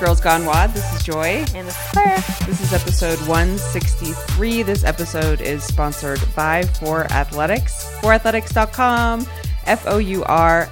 You're listening to Girls Gone WOD. This is Joy. And this is Claire. This is episode 163. This episode is sponsored by Four Athletics. FourAthletics.com. F O U R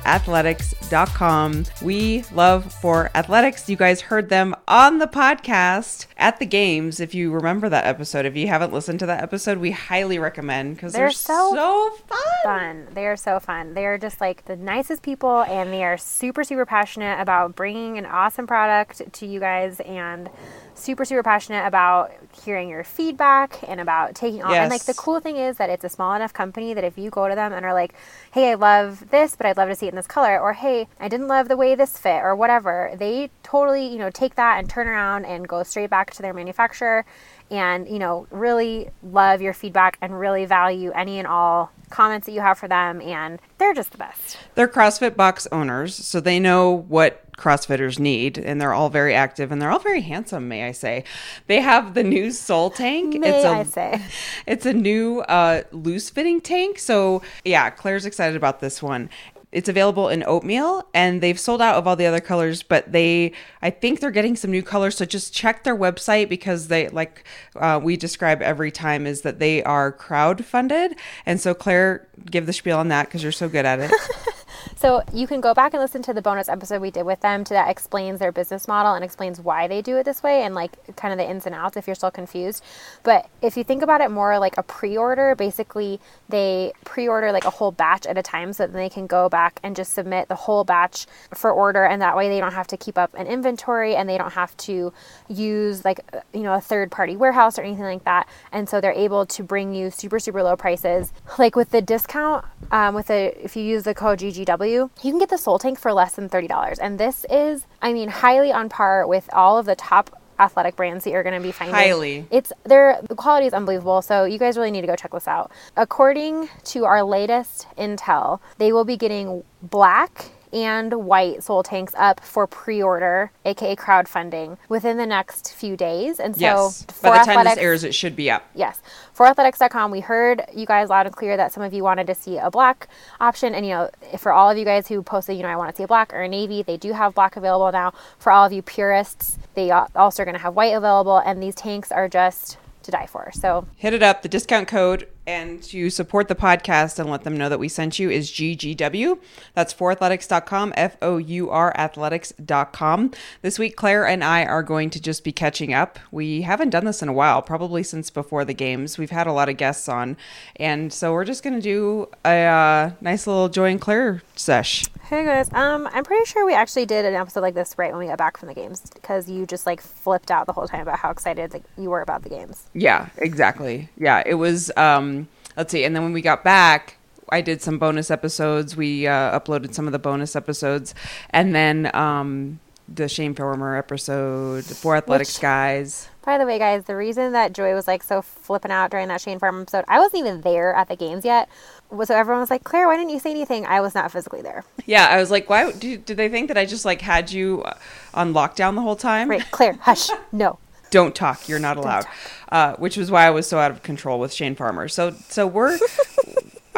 athletics.com. We love four athletics. You guys heard them on the podcast at the games. If you remember that episode, if you haven't listened to that episode, we highly recommend because they're, they're, so, so fun. Fun. They are so fun. They are just like the nicest people and they are super, super passionate about bringing an awesome product to you guys and super super passionate about hearing your feedback and about taking on yes. and like the cool thing is that it's a small enough company that if you go to them and are like hey i love this but i'd love to see it in this color or hey i didn't love the way this fit or whatever they totally you know take that and turn around and go straight back to their manufacturer and you know really love your feedback and really value any and all comments that you have for them and they're just the best they're crossfit box owners so they know what CrossFitters need, and they're all very active and they're all very handsome. May I say? They have the new Soul Tank. May it's a, I say? It's a new uh, loose fitting tank. So yeah, Claire's excited about this one, it's available in oatmeal and they've sold out of all the other colors but they i think they're getting some new colors so just check their website because they like uh, we describe every time is that they are crowd funded and so claire give the spiel on that because you're so good at it So you can go back and listen to the bonus episode we did with them to that explains their business model and explains why they do it this way and like kind of the ins and outs if you're still confused. But if you think about it more like a pre-order, basically they pre-order like a whole batch at a time so that they can go back and just submit the whole batch for order and that way they don't have to keep up an inventory and they don't have to use like you know a third party warehouse or anything like that. And so they're able to bring you super super low prices. Like with the discount um, with a if you use the code GG you can get the Soul Tank for less than $30. And this is, I mean, highly on par with all of the top athletic brands that you're going to be finding. Highly. It's their the quality is unbelievable. So you guys really need to go check this out. According to our latest intel, they will be getting black and white soul tanks up for pre-order, aka crowdfunding, within the next few days. And so, yes. by the time this airs, it should be up. Yes, four athletics.com, we heard you guys loud and clear that some of you wanted to see a black option, and you know, for all of you guys who posted, you know, I want to see a black or a navy, they do have black available now. For all of you purists, they also are going to have white available, and these tanks are just to die for. So hit it up. The discount code and to support the podcast and let them know that we sent you is GGW. That's fourathletics.com, F O U R athletics.com. This week, Claire and I are going to just be catching up. We haven't done this in a while, probably since before the games. We've had a lot of guests on. And so we're just going to do a uh, nice little Joy and Claire sesh. Hey guys, um, I'm pretty sure we actually did an episode like this right when we got back from the games because you just like flipped out the whole time about how excited that you were about the games. Yeah, exactly. Yeah, it was. Um, let's see. And then when we got back, I did some bonus episodes. We uh, uploaded some of the bonus episodes, and then um, the Shane Farmer episode, For Athletics Which, Guys. By the way, guys, the reason that Joy was like so flipping out during that Shane Farmer episode, I wasn't even there at the games yet. So everyone was like, Claire, why didn't you say anything? I was not physically there. Yeah, I was like, why? Did, did they think that I just like had you on lockdown the whole time? Right, Claire, hush, no don't talk. You're not allowed. Uh, which was why I was so out of control with Shane Farmer. So so we're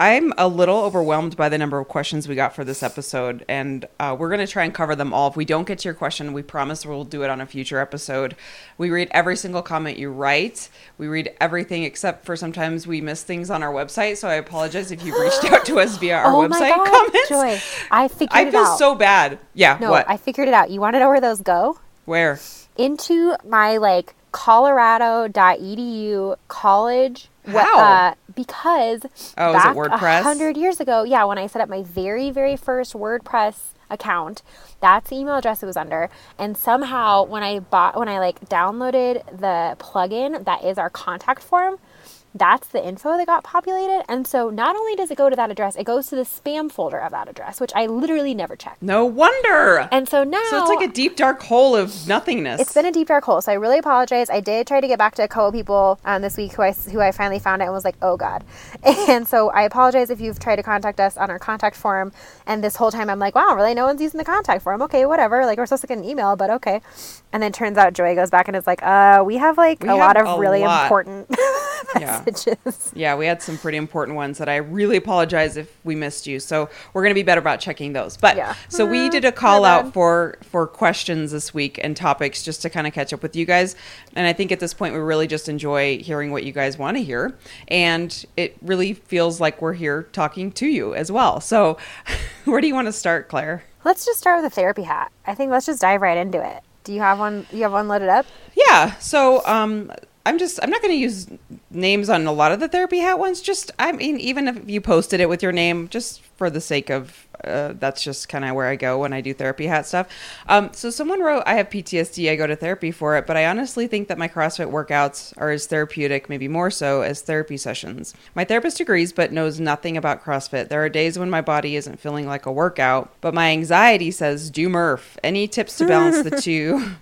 I'm a little overwhelmed by the number of questions we got for this episode, and uh, we're going to try and cover them all. If we don't get to your question, we promise we'll do it on a future episode. We read every single comment you write. We read everything except for sometimes we miss things on our website. So I apologize if you've reached out to us via our oh website God, comments. Joy, I figured I feel so bad. Yeah. No, what? I figured it out. You want to know where those go? Where? Into my like colorado.edu college how? Uh, because oh, back a hundred years ago, yeah, when I set up my very, very first WordPress account, that's the email address it was under. And somehow, when I bought, when I like downloaded the plugin that is our contact form, that's the info that got populated. And so not only does it go to that address, it goes to the spam folder of that address, which I literally never check. No wonder. And so now So it's like a deep dark hole of nothingness. It's been a deep dark hole. So I really apologize. I did try to get back to a couple people um, this week who I who I finally found it and was like, "Oh god." And so I apologize if you've tried to contact us on our contact form and this whole time I'm like, "Wow, really no one's using the contact form." Okay, whatever. Like we're supposed to get an email, but okay. And then turns out Joy goes back and is like, "Uh, we have like we a have lot of really lot. important Yeah. Messages. Yeah, we had some pretty important ones that I really apologize if we missed you. So we're going to be better about checking those. But Yeah. so we did a call out for for questions this week and topics just to kind of catch up with you guys. And I think at this point we really just enjoy hearing what you guys want to hear, and it really feels like we're here talking to you as well. So where do you want to start, Claire? Let's just start with a therapy hat. I think let's just dive right into it. Do you have one? You have one loaded up? Yeah. So um I'm just I'm not going to use names on a lot of the therapy hat ones. Just I mean even if you posted it with your name just for the sake of uh, that's just kind of where I go when I do therapy hat stuff. Um, so someone wrote, I have PTSD. I go to therapy for it, but I honestly think that my CrossFit workouts are as therapeutic, maybe more so, as therapy sessions. My therapist agrees, but knows nothing about CrossFit. There are days when my body isn't feeling like a workout, but my anxiety says, do Murph. Any tips to balance the two?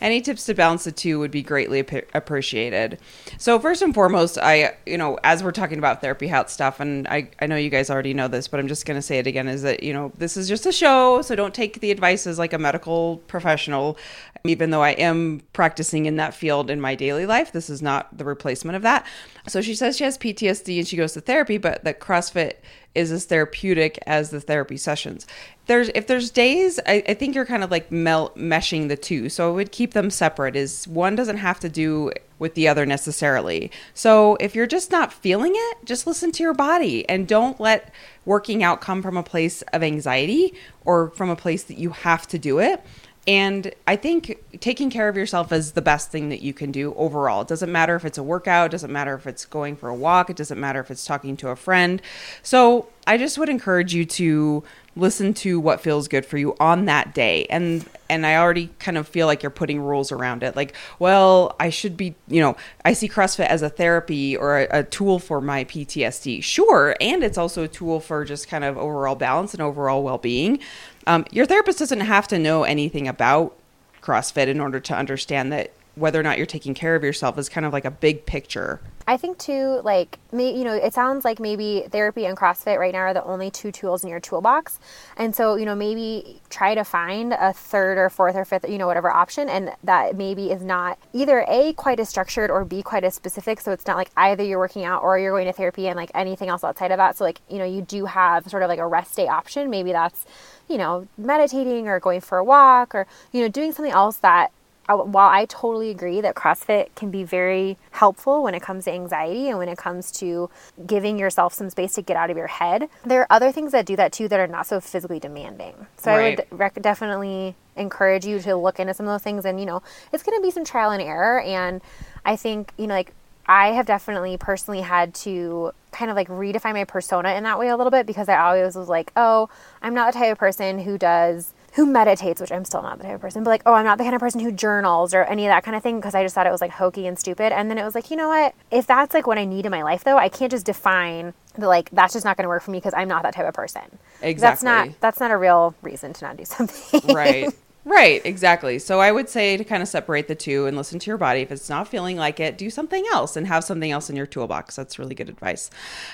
Any tips to balance the two would be greatly ap- appreciated. So first and foremost, I you know as we're talking about therapy hat stuff, and I I know you guys already know this, but I'm just gonna say it again: is that you know this is just a show, so don't take the advice as like a medical professional. Even though I am practicing in that field in my daily life, this is not the replacement of that. So she says she has PTSD and she goes to therapy, but that CrossFit is as therapeutic as the therapy sessions. There's if there's days, I, I think you're kind of like meshing the two. So I would keep them separate. Is one doesn't have to do with the other necessarily. So if you're just not feeling it, just listen to your body and don't let working out come from a place of anxiety or from a place that you have to do it. And I think taking care of yourself is the best thing that you can do overall. It doesn't matter if it's a workout, it doesn't matter if it's going for a walk, it doesn't matter if it's talking to a friend. So I just would encourage you to listen to what feels good for you on that day. And and I already kind of feel like you're putting rules around it. Like, well, I should be, you know, I see CrossFit as a therapy or a, a tool for my PTSD. Sure, and it's also a tool for just kind of overall balance and overall well-being. Um, your therapist doesn't have to know anything about CrossFit in order to understand that whether or not you're taking care of yourself is kind of like a big picture. I think too, like, may, you know, it sounds like maybe therapy and CrossFit right now are the only two tools in your toolbox. And so, you know, maybe try to find a third or fourth or fifth, you know, whatever option. And that maybe is not either A, quite as structured or B, quite as specific. So it's not like either you're working out or you're going to therapy and like anything else outside of that. So, like, you know, you do have sort of like a rest day option. Maybe that's, you know, meditating or going for a walk or, you know, doing something else that while I totally agree that CrossFit can be very helpful when it comes to anxiety and when it comes to giving yourself some space to get out of your head, there are other things that do that too that are not so physically demanding. So I would rec- definitely encourage you to look into some of those things. And, you know, it's going to be some trial and error. And I think, you know, like, I have definitely personally had to kind of like redefine my persona in that way a little bit because I always was like, oh, I'm not the type of person who does who meditates, which I'm still not the type of person, but like, oh, I'm not the kind of person who journals or any of that kind of thing because I just thought it was like hokey and stupid. And then it was like, you know what? If that's like what I need in my life, though, I can't just define that like that's just not going to work for me because I'm not that type of person. Exactly. That's not that's not a real reason to not do something. right right exactly so i would say to kind of separate the two and listen to your body if it's not feeling like it do something else and have something else in your toolbox that's really good advice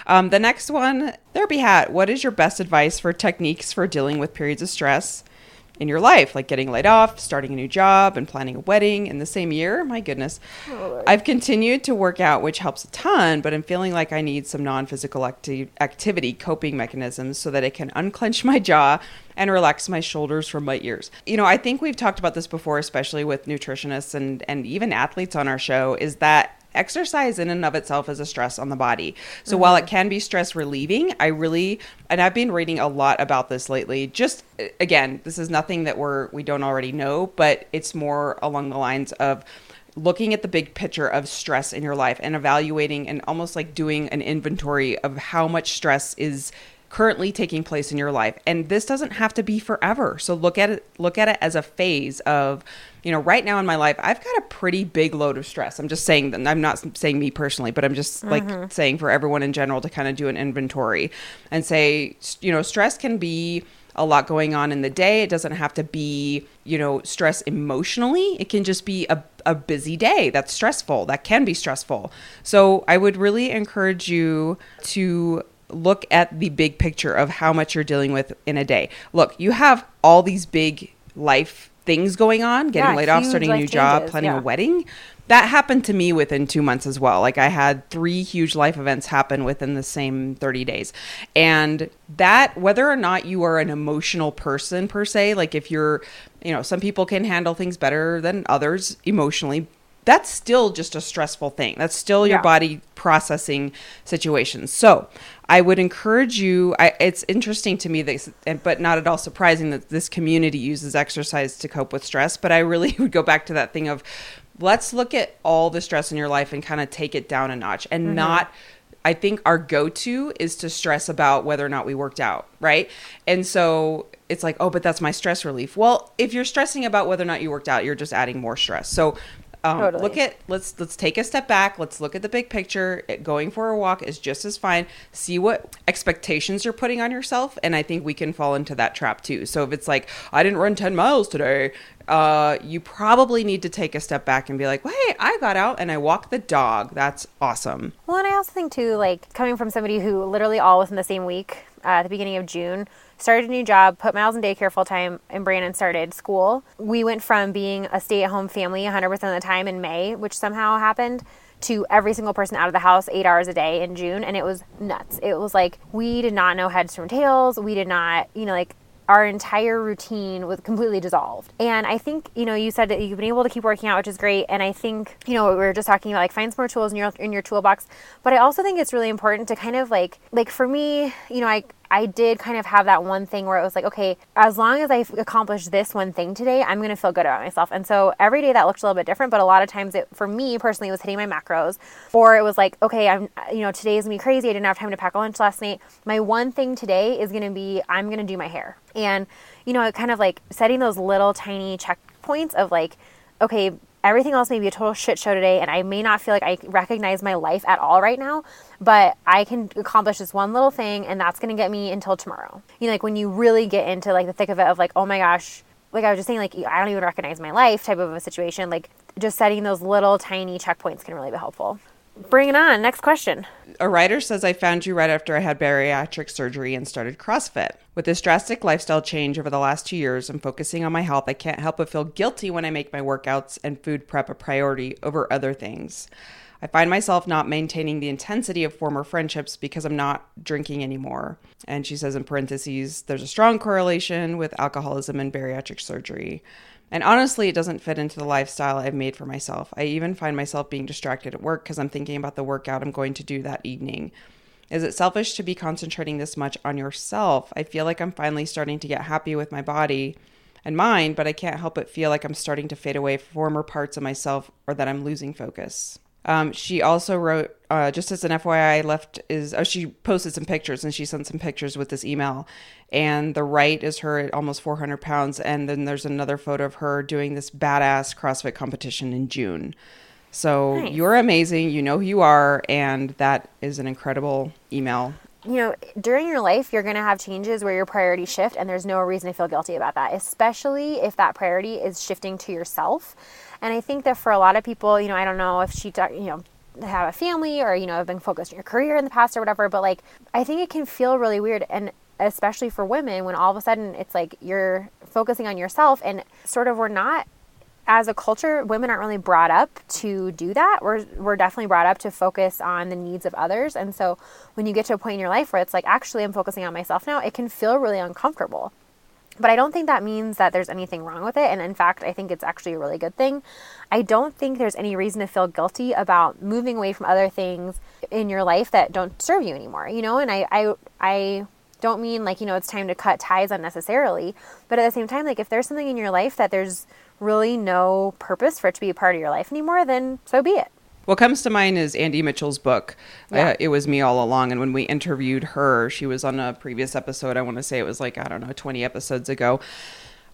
um, the next one therapy hat what is your best advice for techniques for dealing with periods of stress in your life, like getting laid off, starting a new job, and planning a wedding in the same year. My goodness. I've continued to work out, which helps a ton, but I'm feeling like I need some non physical acti- activity coping mechanisms so that I can unclench my jaw and relax my shoulders from my ears. You know, I think we've talked about this before, especially with nutritionists and, and even athletes on our show, is that exercise in and of itself is a stress on the body. So while it can be stress relieving, I really and I've been reading a lot about this lately. Just uh, again, this is nothing that we're we don't already know, but it's more along the lines of looking at the big picture of stress in your life and evaluating and almost like doing an inventory of how much stress is currently taking place in your life and this doesn't have to be forever so look at it look at it as a phase of you know right now in my life i've got a pretty big load of stress i'm just saying that i'm not saying me personally but i'm just like mm-hmm. saying for everyone in general to kind of do an inventory and say you know stress can be a lot going on in the day. It doesn't have to be, you know, stress emotionally. It can just be a, a busy day that's stressful, that can be stressful. So I would really encourage you to look at the big picture of how much you're dealing with in a day. Look, you have all these big life things going on, getting Yeah, laid off, starting a new job, planning yeah. a wedding. That happened to me within two months as well. Like I had three huge life events happen within the same 30 days. And that, whether or not you are an emotional person per se, like if you're, you know, some people can handle things better than others emotionally, that's still just a stressful thing. That's still your Yeah. body processing situations. So I would encourage you. I, it's interesting to me that, but not at all surprising that this community uses exercise to cope with stress. But I really would go back to that thing of let's look at all the stress in your life and kind of take it down a notch and mm-hmm. not. I think our go to is to stress about whether or not we worked out, right? And so it's like, oh, but that's my stress relief. Well, if you're stressing about whether or not you worked out, you're just adding more stress. So um, Totally. look at let's let's take a step back. Let's look at the big picture. It- Going for a walk is just as fine. See what expectations you're putting on yourself, and I think we can fall into that trap too. So if it's like I didn't run ten miles today, uh, you probably need to take a step back and be like, well, hey, I got out and I walked the dog. That's awesome. Well, and I also think too, like coming from somebody who literally all within the same week, uh, at the beginning of June, started a new job, put Miles in daycare full time, and Brandon started school. We went from being a stay at home family 100% of the time in May, which somehow happened, to every single person out of the house eight hours a day in June, and it was nuts. It was like we did not know heads from tails. We did not, you know, like our entire routine was completely dissolved. And I think, you know, you said that you've been able to keep working out, which is great. And I think, you know, we were just talking about like find some more tools in your in your toolbox. But I also think it's really important to kind of like like for me, you know, I I did kind of have that one thing where it was like, okay, as long as I've accomplished this one thing today, I'm going to feel good about myself. And so every day that looked a little bit different, but a lot of times it, for me personally, it was hitting my macros, or it was like, okay, I'm, you know, today's gonna be crazy. I didn't have time to pack lunch last night. My one thing today is going to be, I'm going to do my hair. And, you know, kind of like setting those little tiny checkpoints of like, okay, everything else may be a total shit show today and I may not feel like I recognize my life at all right now, but I can accomplish this one little thing and that's going to get me until tomorrow. You know, like when you really get into like the thick of it of like, oh my gosh, like I was just saying, like I don't even recognize my life type of a situation, like just setting those little tiny checkpoints can really be helpful. Bring it on. Next question. A writer says I found you right after I had bariatric surgery and started CrossFit. With this drastic lifestyle change over the last two years and focusing on my health, I can't help but feel guilty when I make my workouts and food prep a priority over other things. I find myself not maintaining the intensity of former friendships because I'm not drinking anymore. And she says in parentheses, there's a strong correlation with alcoholism and bariatric surgery. And honestly, it doesn't fit into the lifestyle I've made for myself. I even find myself being distracted at work because I'm thinking about the workout I'm going to do that evening. Is it selfish to be concentrating this much on yourself? I feel like I'm finally starting to get happy with my body and mind, but I can't help but feel like I'm starting to fade away former parts of myself or that I'm losing focus. Um, she also wrote, uh, just as an FYI, left is oh, she posted some pictures and she sent some pictures with this email. And the right is her at almost 400 pounds, and then there's another photo of her doing this badass CrossFit competition in June. So Nice. you're amazing. You know who you are, and that is an incredible email. You know, during your life, you're going to have changes where your priorities shift, and there's no reason to feel guilty about that, especially if that priority is shifting to yourself. And I think that for a lot of people, you know, I don't know if she, you know, have a family or, you know, have been focused on your career in the past or whatever, but like, I think it can feel really weird. And especially for women, when all of a sudden it's like you're focusing on yourself and sort of we're not as a culture, women aren't really brought up to do that. We're, we're definitely brought up to focus on the needs of others. And so when you get to a point in your life where it's like, actually, I'm focusing on myself now, it can feel really uncomfortable. But I don't think that means that there's anything wrong with it. And in fact, I think it's actually a really good thing. I don't think there's any reason to feel guilty about moving away from other things in your life that don't serve you anymore, you know? And I, I, I don't mean like, you know, it's time to cut ties unnecessarily. But at the same time, like if there's something in your life that there's really no purpose for it to be a part of your life anymore, then so be it. What comes to mind is Andie Mitchell's book. Yeah. Uh, it was me all along, and when we interviewed her, she was on a previous episode. I want to say it was like I don't know, twenty episodes ago.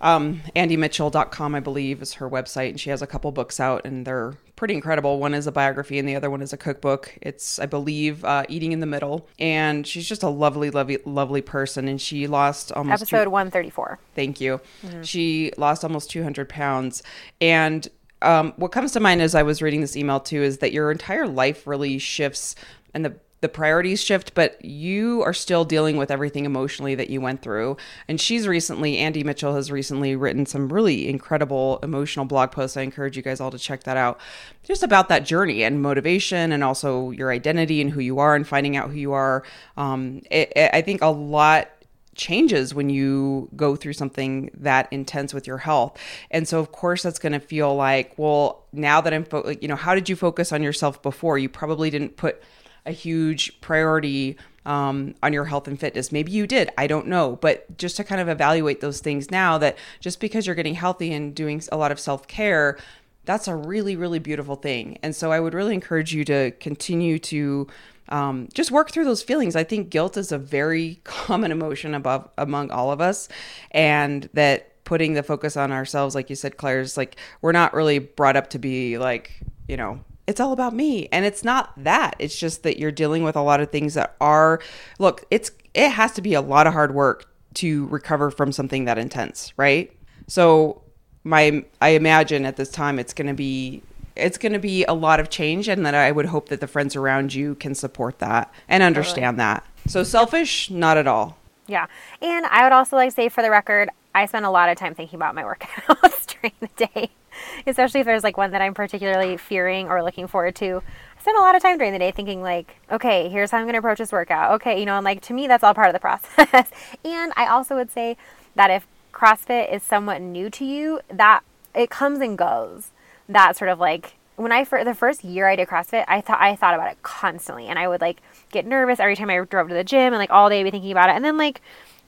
Um, AndieMitchell.com, I believe, is her website, and she has a couple books out, and they're pretty incredible. One is a biography, and the other one is a cookbook. It's, I believe, uh, Eating in the Middle, and she's just a lovely, lovely, lovely person. And she lost almost two- Episode 134. Thank you. She lost almost 200 pounds. And um, what comes to mind as I was reading this email too is that your entire life really shifts and the the priorities shift, but you are still dealing with everything emotionally that you went through. And she's recently, Andie Mitchell has recently written some really incredible emotional blog posts. I encourage you guys all to check that out. Just about that journey and motivation and also your identity and who you are and finding out who you are. Um, it, it, I think a lot changes when you go through something that intense with your health. And so of course that's going to feel like, well, now that I'm fo- you know, how did you focus on yourself before? You probably didn't put a huge priority um, on your health and fitness. Maybe you did. I don't know. But just to kind of evaluate those things now that just because you're getting healthy and doing a lot of self care, that's a really, really beautiful thing. And so I would really encourage you to continue to um, just work through those feelings. I think guilt is a very common emotion above among all of us, and that putting the focus on ourselves, like you said, Claire, is like we're not really brought up to be like you know it's all about me. And it's not that. It's just that you're dealing with a lot of things that are look it's it has to be a lot of hard work to recover from something that intense right? So my i imagine at this time it's going to be it's going to be a lot of change and that i would hope that the friends around you can support that and understand totally. that. So selfish not at all. Yeah. And i would also like to say for the record i spend a lot of time thinking about my workouts during the day especially if there's like one that I'm particularly fearing or looking forward to. I spend a lot of time during the day thinking like, okay, here's how I'm going to approach this workout. Okay, you know, and like to me that's all part of the process. and I also would say that if CrossFit is somewhat new to you, that it comes and goes. That sort of like when I for the first year I did CrossFit, I thought I thought about it constantly, and I would like get nervous every time I drove to the gym, and like all day be thinking about it. And then like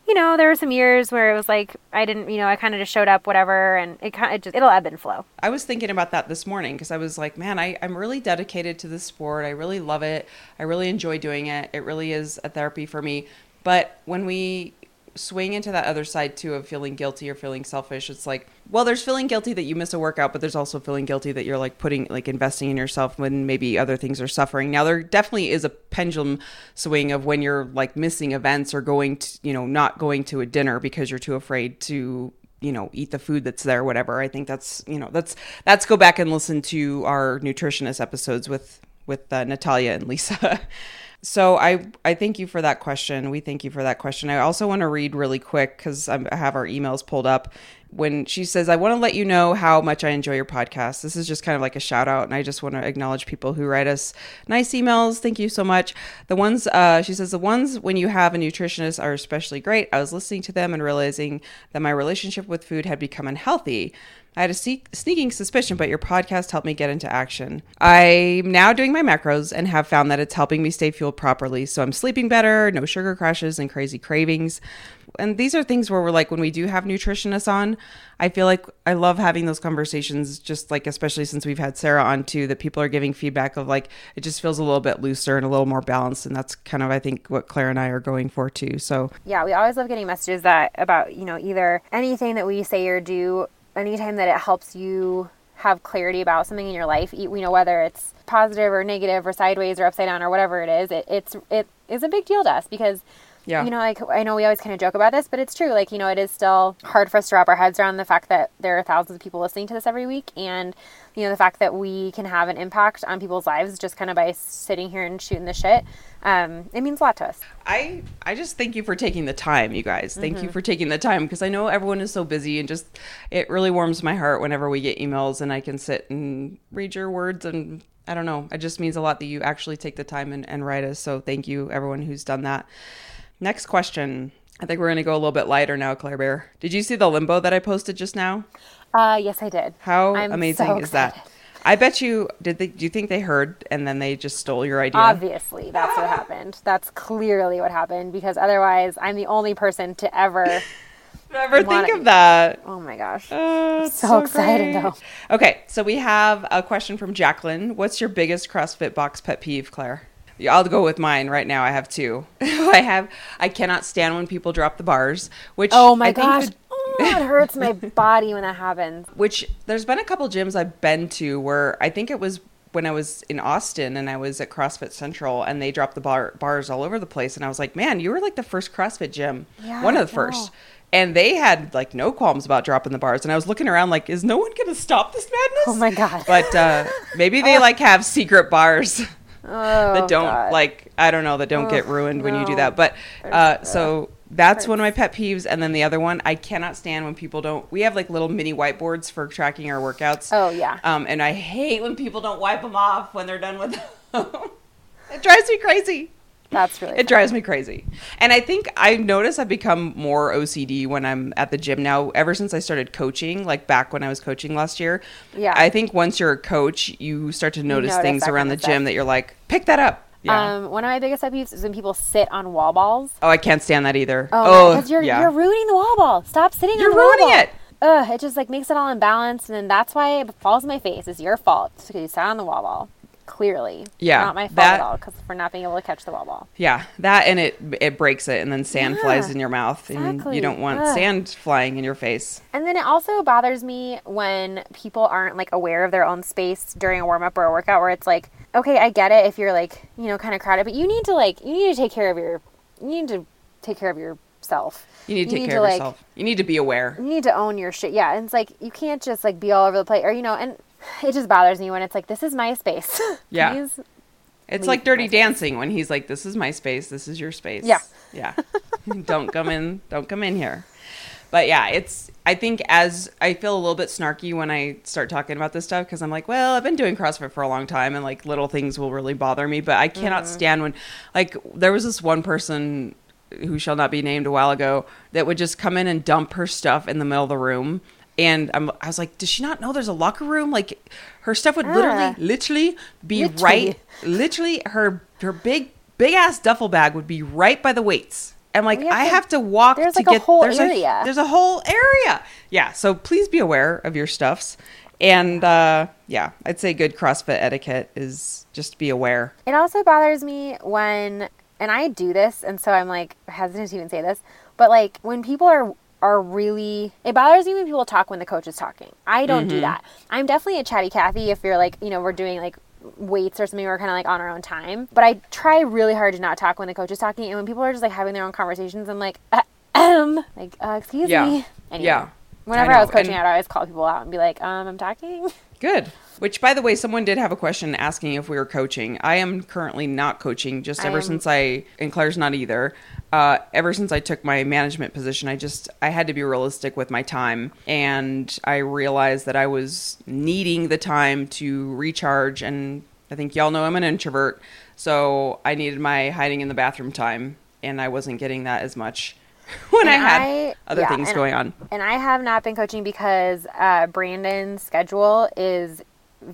you know, there were some years where it was like I didn't, you know, I kind of just showed up, whatever, and it kind of just it'll ebb and flow. I was thinking about that this morning because I was like, man, I, I'm really dedicated to this sport. I really love it. I really enjoy doing it. It really is a therapy for me. But when we swing into that other side too of feeling guilty or feeling selfish. It's like well there's feeling guilty that you miss a workout but there's also feeling guilty that you're like putting like investing in yourself when maybe other things are suffering. Now there definitely is a pendulum swing of when you're like missing events or going to you know not going to a dinner because you're too afraid to you know eat the food that's there whatever. I think that's you know that's that's go back and listen to our nutritionist episodes with with uh, natalia and lisa So I I thank you for that question. We thank you for that question. I also want to read really quick because I have our emails pulled up. When she says, "I want to let you know how much I enjoy your podcast." This is just kind of like a shout out, and I just want to acknowledge people who write us nice emails. Thank you so much. The ones uh, she says the ones when you have a nutritionist are especially great. I was listening to them and realizing that my relationship with food had become unhealthy. I had a sneaking suspicion, but your podcast helped me get into action. I'm now doing my macros and have found that it's helping me stay fueled properly. So I'm sleeping better, no sugar crashes and crazy cravings. And these are things where we're like, when we do have nutritionists on, I feel like I love having those conversations, just like, especially since we've had Sarah on too, that people are giving feedback of like, it just feels a little bit looser and a little more balanced. And that's kind of, I think, what Claire and I are going for too. So, yeah, we always love getting messages that about, you know, either anything that we say or do anytime that it helps you have clarity about something in your life, you know, whether it's positive or negative or sideways or upside down or whatever it is, it, it's, it is a big deal to us because yeah. You know, like I know we always kind of joke about this, but it's true. Like, you know, it is still hard for us to wrap our heads around the fact that there are thousands of people listening to this every week and you know, the fact that we can have an impact on people's lives just kind of by sitting here and shooting the shit. Um, it means a lot to us. I I just thank you for taking the time, you guys. Thank mm-hmm. you for taking the time because I know everyone is so busy and just it really warms my heart whenever we get emails and I can sit and read your words and I don't know. It just means a lot that you actually take the time and, and write us. So thank you everyone who's done that. Next question. I think we're going to go a little bit lighter now, Claire Bear. Did you see the limbo that I posted just now? Uh, yes, I did. How I'm amazing so is that? I bet you did. They, do you think they heard and then they just stole your idea? Obviously, that's what happened. That's clearly what happened because otherwise, I'm the only person to ever. Ever think of that? Oh my gosh! Uh, so, so excited though. Okay, so we have a question from Jacqueline. What's your biggest CrossFit box pet peeve, Claire? I'll go with mine right now. I have two. I have. I cannot stand when people drop the bars. Which oh my I gosh, could, oh, it hurts my body when that happens. Which there's been a couple gyms I've been to where I think it was when I was in Austin and I was at CrossFit Central and they dropped the bar, bars all over the place and I was like, man, you were like the first CrossFit gym, yeah, one of the first. And they had like no qualms about dropping the bars. And I was looking around like, is no one going to stop this madness? Oh my god! But uh, maybe they like have secret bars. Oh, that don't God. like I don't know that don't get Ugh, ruined when you do that. But uh, so that's one of my pet peeves. And then the other one, I cannot stand when people don't. We have like little mini whiteboards for tracking our workouts. Oh, yeah. Um, and I hate when people don't wipe them off when they're done with them. it drives me crazy. That's really. It drives me crazy. And I think I notice I've become more OCD when I'm at the gym now, ever since I started coaching, like back when I was coaching last year. Yeah. I think once you're a coach, you start to notice, notice things around the gym stuff. that you're like, pick that up. Yeah. Um, one of my biggest pet peeves is when people sit on wall balls. oh, I can't stand that either. Oh, because you're yeah. you're ruining the wall ball. Stop sitting You're on the wall ruining it. Ugh, it just like makes it all imbalanced, and then that's why it falls in my face. It's your fault because you sat on the wall ball. Clearly, Yeah, not my fault that- at all because for not being able to catch the wall ball. yeah, that and it it breaks it, and then sand Yeah, flies in your mouth, and you don't want Ugh. sand flying in your face. And then it also bothers me when people aren't like aware of their own space during a warm up or a workout where it's like, okay, I get it if you're like, you know, kind of crowded, but you need to like, you need to take care of your, you need to take care of yourself. You need to take need care to, of like- yourself. You need to be aware. You need to own your shit. Yeah. And it's like, you can't just like be all over the place or, you know, and it just bothers me when it's like, this is my space. Yeah. Please. It's like Dirty. Dancing when he's like, "This is my space. This is your space." Yeah. yeah. don't come in. Don't come in here. But yeah, it's. I think as I feel a little bit snarky when I start talking about this stuff because I'm like, well, I've been doing CrossFit for a long time, and like little things will really bother me. But I cannot Mm-hmm. stand when, like, there was this one person who shall not be named a while ago that would just come in and dump her stuff in the middle of the room. And I'm, I was like, does she not know there's a locker room? Like, her stuff would literally, Ah. literally be Literally. right literally her her big big ass duffel bag would be right by the weights. I'm like, have I to- have to walk there's to like a get whole there's area. A, there's a whole area. Yeah, so please be aware of your stuffs. And uh, yeah, I'd say good CrossFit etiquette is just be aware. It also bothers me when, and I do this, and so I'm like hesitant to even say this, but like when people are are really, it bothers me when people talk when the coach is talking. I don't do that. I'm definitely a chatty Cathy if you're like, you know, we're doing like weights or something, we're kind of like on our own time. But I try really hard to not talk when the coach is talking, and when people are just like having their own conversations, I'm like, um, like, uh, excuse Yeah. me. Anyway, Yeah. Whenever I I, was coaching and- out, I always call people out and be like, um, I'm talking. Good. Which, by the way, someone did have a question asking if we were coaching. I am currently not coaching. Just I ever am- since I and Claire's not either. Uh, ever since I took my management position, I just I had to be realistic with my time, and I realized that I was needing the time to recharge. And I think y'all know I'm an introvert, so I needed my hiding in the bathroom time, and I wasn't getting that as much when I had I- other yeah, things going on. And I have not been coaching because uh, Brandon's schedule is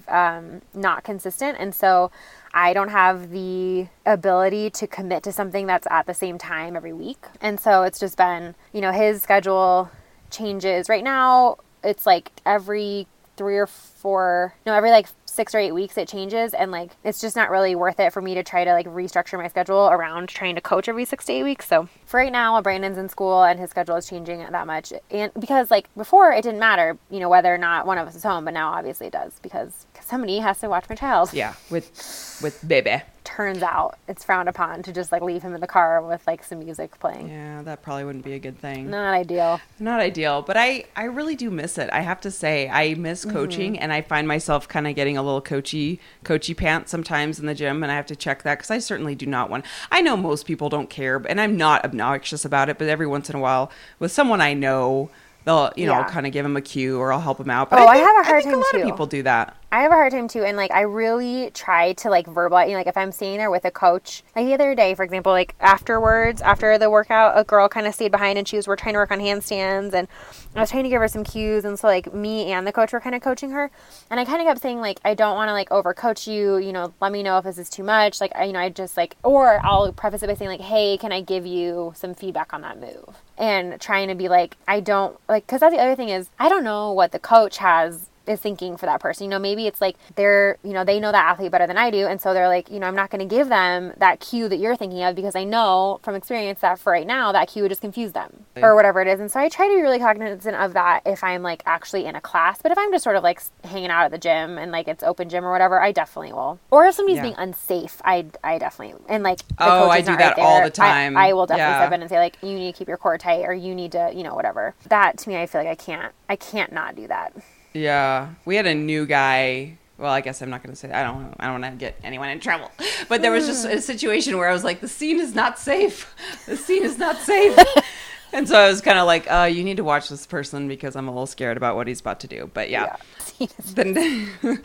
um, not consistent. And so I don't have the ability to commit to something that's at the same time every week. And so it's just been, you know, his schedule changes. Right now, it's like every three or four, no, every like six or eight weeks it changes. And like, it's just not really worth it for me to try to like restructure my schedule around trying to coach every six to eight weeks. So for right now, while Brandon's in school and his schedule is changing that much. And because like before, it didn't matter, you know, whether or not one of us is home, but now obviously it does because somebody has to watch my child. Yeah, with with baby. Turns out it's frowned upon to just like leave him in the car with like some music playing. Yeah, that probably wouldn't be a good thing. Not ideal. Not ideal, but I I really do miss it. I have to say, I miss Mm-hmm. coaching, and I find myself kind of getting a little coachy coachy pants sometimes in the gym, and I have to check that because I certainly do not want. I know most people don't care, and I'm not obnoxious about it, but every once in a while, with someone I know, they'll you know Yeah. Kind of give them a cue or I'll help them out. But Oh, I think- have a hard time a lot too. of people do that. I have a hard time too, and like I really try to like verbalize. You know, like if I'm sitting there with a coach, like the other day, for example, like afterwards, after the workout, a girl kind of stayed behind and she was we're trying to work on handstands, and I was trying to give her some cues, and so like me and the coach were kind of coaching her, and I kind of kept saying like I don't want to like overcoach you. You know, let me know if this is too much. Like I, you know, I just like, or I'll preface it by saying like, hey, can I give you some feedback on that move? And trying to be like, I don't like, because that's the other thing is I don't know what the coach has is thinking for that person. You know, maybe it's like they're, you know, they know that athlete better than I do. And so they're like, you know, I'm not going to give them that cue that you're thinking of because I know from experience that for right now, that cue would just confuse them or whatever it is. And so I try to be really cognizant of that if I'm like actually in a class. But if I'm just sort of like hanging out at the gym and like it's open gym or whatever, I definitely will. Or if somebody's Yeah. being unsafe, I, I definitely, and like, the Oh, coach I do not that right all there, the time. I, I will definitely Yeah. step in and say like, you need to keep your core tight or you need to, you know, whatever. That to me, I feel like I can't, I can't not do that. Yeah, we had a new guy well, I guess I'm not going to say. I don't. I don't want to get anyone in trouble. But there was just a situation where I was like, the scene is not safe. The scene is not safe. and so I was kind of like, uh, you need to watch this person because I'm a little scared about what he's about to do. But yeah. Yeah. Then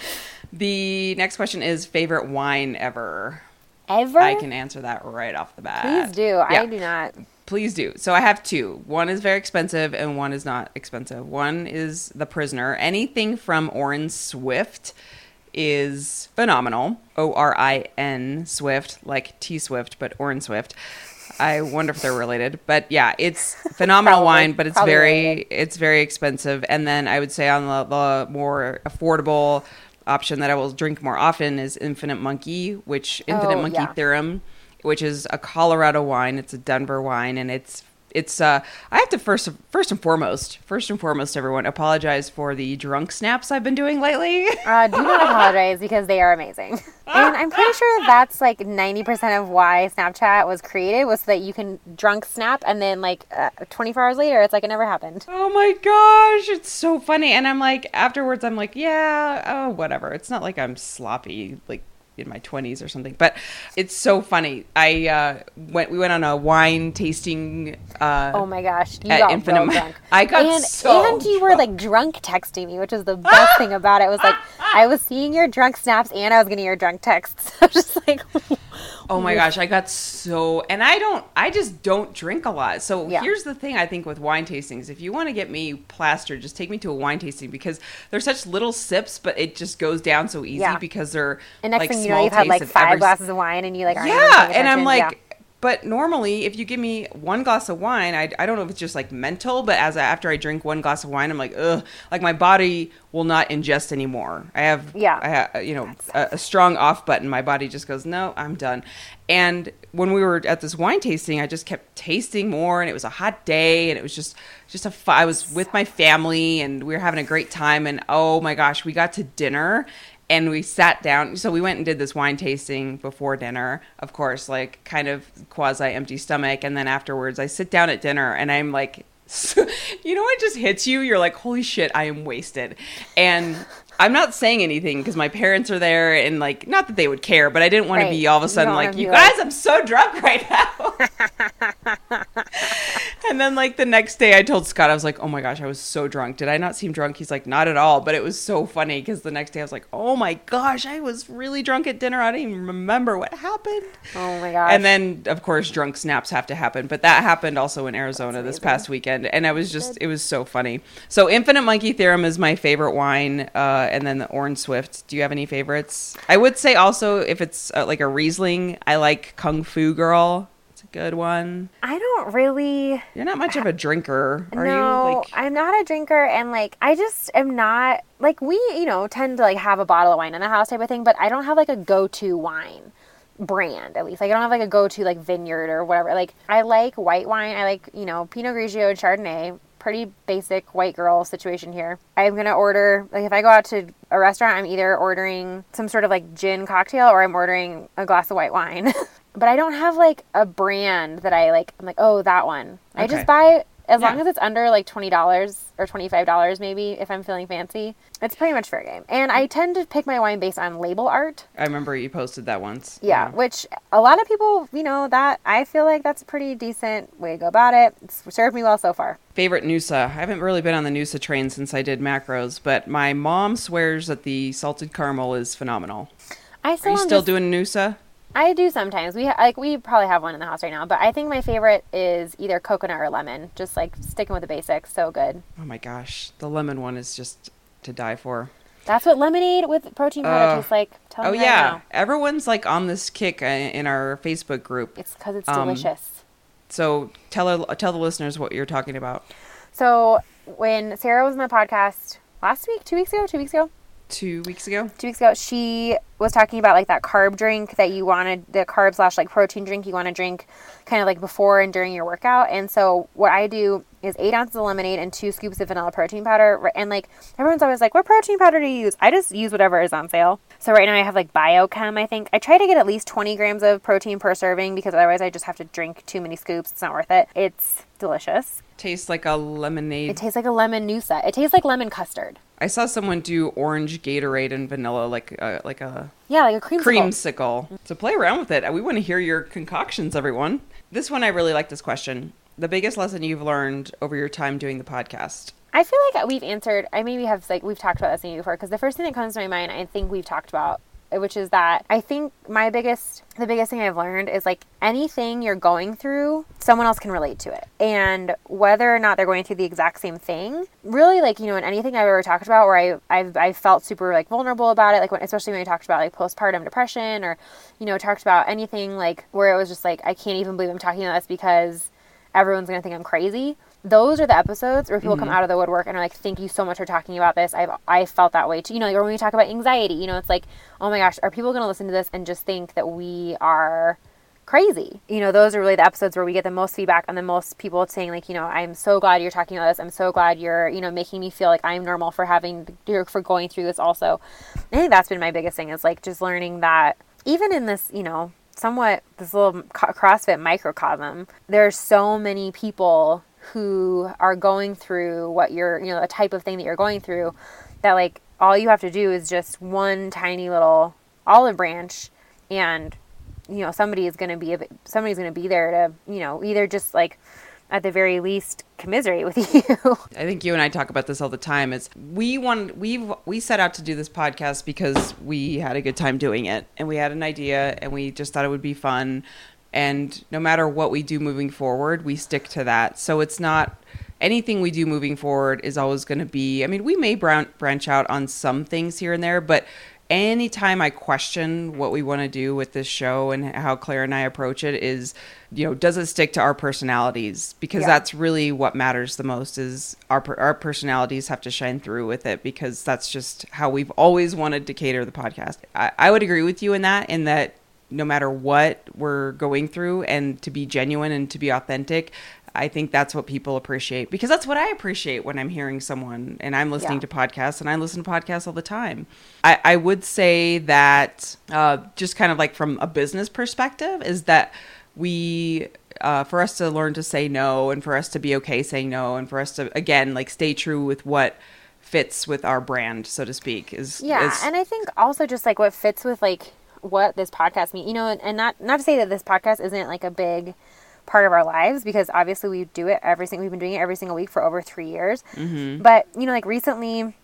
the next question is favorite wine ever. Ever? I can answer that right off the bat. Please do. Yeah. I do not. Please do. So I have two. One is very expensive and one is not expensive. One is The Prisoner. Anything from Orin Swift is phenomenal. O R I N Swift, like T Swift, but Orin Swift. I wonder if they're related, but yeah, it's phenomenal Probably. wine, but it's very related. it's very expensive. And then I would say on the, the more affordable option that I will drink more often is Infinite Monkey, which Infinite Oh, Monkey yeah. Theorem, which is a Colorado wine. It's a Denver wine, and it's it's. Uh, I have to first first and foremost, first and foremost, everyone apologize for the drunk snaps I've been doing lately. Uh, do not apologize because they are amazing. And I'm pretty sure that's like 90% of why Snapchat was created was so that you can drunk snap and then like uh, 24 hours later, it's like it never happened. Oh my gosh, it's so funny. And I'm like, afterwards, I'm like, yeah, oh, whatever. It's not like I'm sloppy, like in my 20s or something, but it's so funny. I uh, went, we went on a wine tasting. Uh, Oh my gosh, you At got Infinite real drunk. I got and, so and you were like drunk texting me, which is the best thing about it. Was like I was seeing your drunk snaps and I was getting your drunk texts. I was just like, Oh my gosh, I got so and I don't I just don't drink a lot. So Yeah. here's the thing I think with wine tastings. If you want to get me plastered, just take me to a wine tasting because they're such little sips, but it just goes down so easy Yeah. because they're and next like thing you know, small you've had like five every- glasses of wine and you like Yeah, and I'm like but normally if you give me one glass of wine, I, I don't know if it's just like mental, but as I, after I drink one glass of wine, I'm like, ugh, like my body will not ingest anymore. I have, Yeah. I have, uh, you know, a, a strong off button. My body just goes, no, I'm done. And when we were at this wine tasting, I just kept tasting more, and it was a hot day, and it was just, just a. I was with my family, and we were having a great time, and oh my gosh, we got to dinner, and we sat down. So we went and did this wine tasting before dinner, of course, like kind of quasi empty stomach, and then afterwards, I sit down at dinner, and I'm like. you know what just hits you you're like holy shit i am wasted and i'm not saying anything because my parents are there and like not that they would care but i didn't want Right. to be all of a sudden don't like you like- guys i'm so drunk right now and then like the next day i told scott i was like oh my gosh i was so drunk did i not seem drunk he's like not at all but it was so funny because the next day i was like oh my gosh i was really drunk at dinner i don't even remember what happened oh my gosh. and then, of course, drunk snaps have to happen. But that happened also in Arizona this past weekend, and I was just, it was so funny. So, Infinite Monkey Theorem is my favorite wine, uh, and then the Orin Swift. Do you have any favorites? I would say also if it's uh, like a Riesling, I like Kung Fu Girl. Good one. I don't really. You're not much of a drinker, are no, you? Like, I'm not a drinker, and like I just am not like we, you know, tend to like have a bottle of wine in the house type of thing, but I don't have like a go-to wine brand at least. Like I don't have like a go-to like vineyard or whatever. Like I like white wine. I like you know Pinot Grigio and Chardonnay. Pretty basic white girl situation here. I'm gonna order like if I go out to a restaurant, I'm either ordering some sort of like gin cocktail or I'm ordering a glass of white wine. but I don't have like a brand that I like. I'm like, oh, that one. I just buy as Yeah. long as it's under like twenty dollars or twenty five dollars, maybe if I'm feeling fancy. It's pretty much fair game. And I tend to pick my wine based on label art. I remember you posted that once. Yeah, which a lot of people, you know, that I feel like that's a pretty decent way to go about it. It's served me well so far. Favorite Noosa. I haven't really been on the Noosa train since I did macros, but my mom swears that the salted caramel is phenomenal. I Are still you still just- doing Noosa? I do sometimes. We ha- like we probably have one in the house right now, but I think my favorite is either coconut or lemon. Just like sticking with the basics, so good. Oh my gosh, the lemon one is just to die for. That's what lemonade with protein powder Uh, tastes like. Tell Oh right yeah, now. everyone's like on this kick uh, in our Facebook group. It's because it's Um, delicious. So tell tell the listeners what you're talking about. So when Sarah was on the podcast last week, two weeks ago, two weeks ago, Two weeks ago. two weeks ago, she was talking about like that carb drink that you wanted, the carb slash like protein drink you want to drink kind of like before and during your workout. And so what I do is eight ounces of lemonade and two scoops of vanilla protein powder. And like everyone's always like, what protein powder do you use? I just use whatever is on sale. So right now I have like Biochem, I think. I try to get at least 20 grams of protein per serving because otherwise I just have to drink too many scoops. It's not worth it. It's delicious. Tastes like a lemonade. It tastes like a lemon Noosa. It tastes like lemon custard. I saw someone do orange Gatorade and vanilla, like a, like a Yeah, like a creamsicle. creamsicle. So play around with it. We want to hear your concoctions, everyone. This one, I really like this question. The biggest lesson you've learned over your time doing the podcast. I feel like we've answered. I maybe have like we've talked about this maybe before because the first thing that comes to my mind, I think we've talked about, which is that I think my biggest, the biggest thing I've learned is like anything you're going through, someone else can relate to it, and whether or not they're going through the exact same thing, really like you know in anything I've ever talked about where I I've I felt super like vulnerable about it, like when, especially when I talked about like postpartum depression or you know talked about anything like where it was just like I can't even believe I'm talking about this because everyone's gonna think I'm crazy. Those are the episodes where people come mm-hmm. out of the woodwork and are like, "Thank you so much for talking about this. I've I felt that way too." You know, or when we talk about anxiety, you know, it's like, "Oh my gosh, are people gonna listen to this and just think that we are crazy?" You know, those are really the episodes where we get the most feedback and the most people saying like, you know, "I'm so glad you're talking about this. I'm so glad you're, you know, making me feel like I'm normal for having for going through this." Also, I think that's been my biggest thing is like just learning that even in this, you know, somewhat this little CrossFit microcosm, there's so many people who are going through what you're, you know, a type of thing that you're going through that like all you have to do is just one tiny little olive branch and you know somebody is going to be somebody's going to be there to, you know, either just like at the very least commiserate with you. I think you and I talk about this all the time. Is we want we've we set out to do this podcast because we had a good time doing it and we had an idea and we just thought it would be fun. And no matter what we do moving forward, we stick to that. So it's not anything we do moving forward is always going to be. I mean, we may branch out on some things here and there, but anytime I question what we want to do with this show and how Claire and I approach it is, you know, does it stick to our personalities? Because Yeah. that's really what matters the most is our our personalities have to shine through with it because that's just how we've always wanted to cater the podcast. I, I would agree with you in that in that no matter what we're going through and to be genuine and to be authentic I think that's what people appreciate because that's what I appreciate when I'm hearing someone and I'm listening Yeah. to podcasts and I listen to podcasts all the time. I, I would say that uh, just kind of like from a business perspective is that we uh, for us to learn to say no and for us to be okay saying no and for us to again like stay true with what fits with our brand so to speak is Yeah, is- and I think also just like what fits with like what this podcast means, you know, and, and not not to say that this podcast isn't like a big part of our lives because obviously we do it every single we've been doing it every single week for over three years. Mm-hmm. But you know, like recently,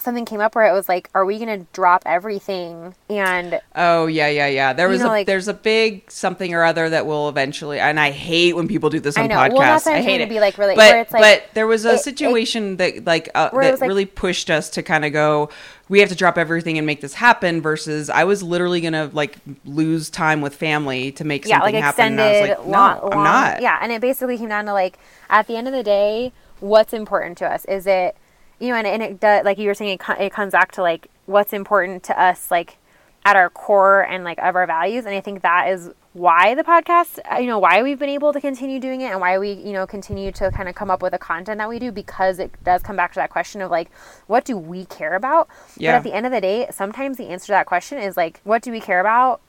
something came up where it was like, are we going to drop everything and Oh yeah, yeah, yeah. There You was know, a like- there's a big something or other that will eventually, and I hate when people do this on I know. podcasts. Well, that's what I'm I hate to it. be, like, really- but like- but there was a it- it- situation that like uh, that like- really pushed us to kind of go. We have to drop everything and make this happen. Versus, I was literally gonna like lose time with family to make yeah, something like happen. and I was like, no, long, I'm long- not. Yeah, and it basically came down to like at the end of the day, what's important to us? Is it you know, and, and it does like you were saying, it, it comes back to like what's important to us, like at our core and like of our values, and I think that is why the podcast, uh, you know, why we've been able to continue doing it, and why we you know continue to kind of come up with the content that we do because it does come back to that question of like what do we care about? Yeah. But at the end of the day, sometimes the answer to that question is like what do we care about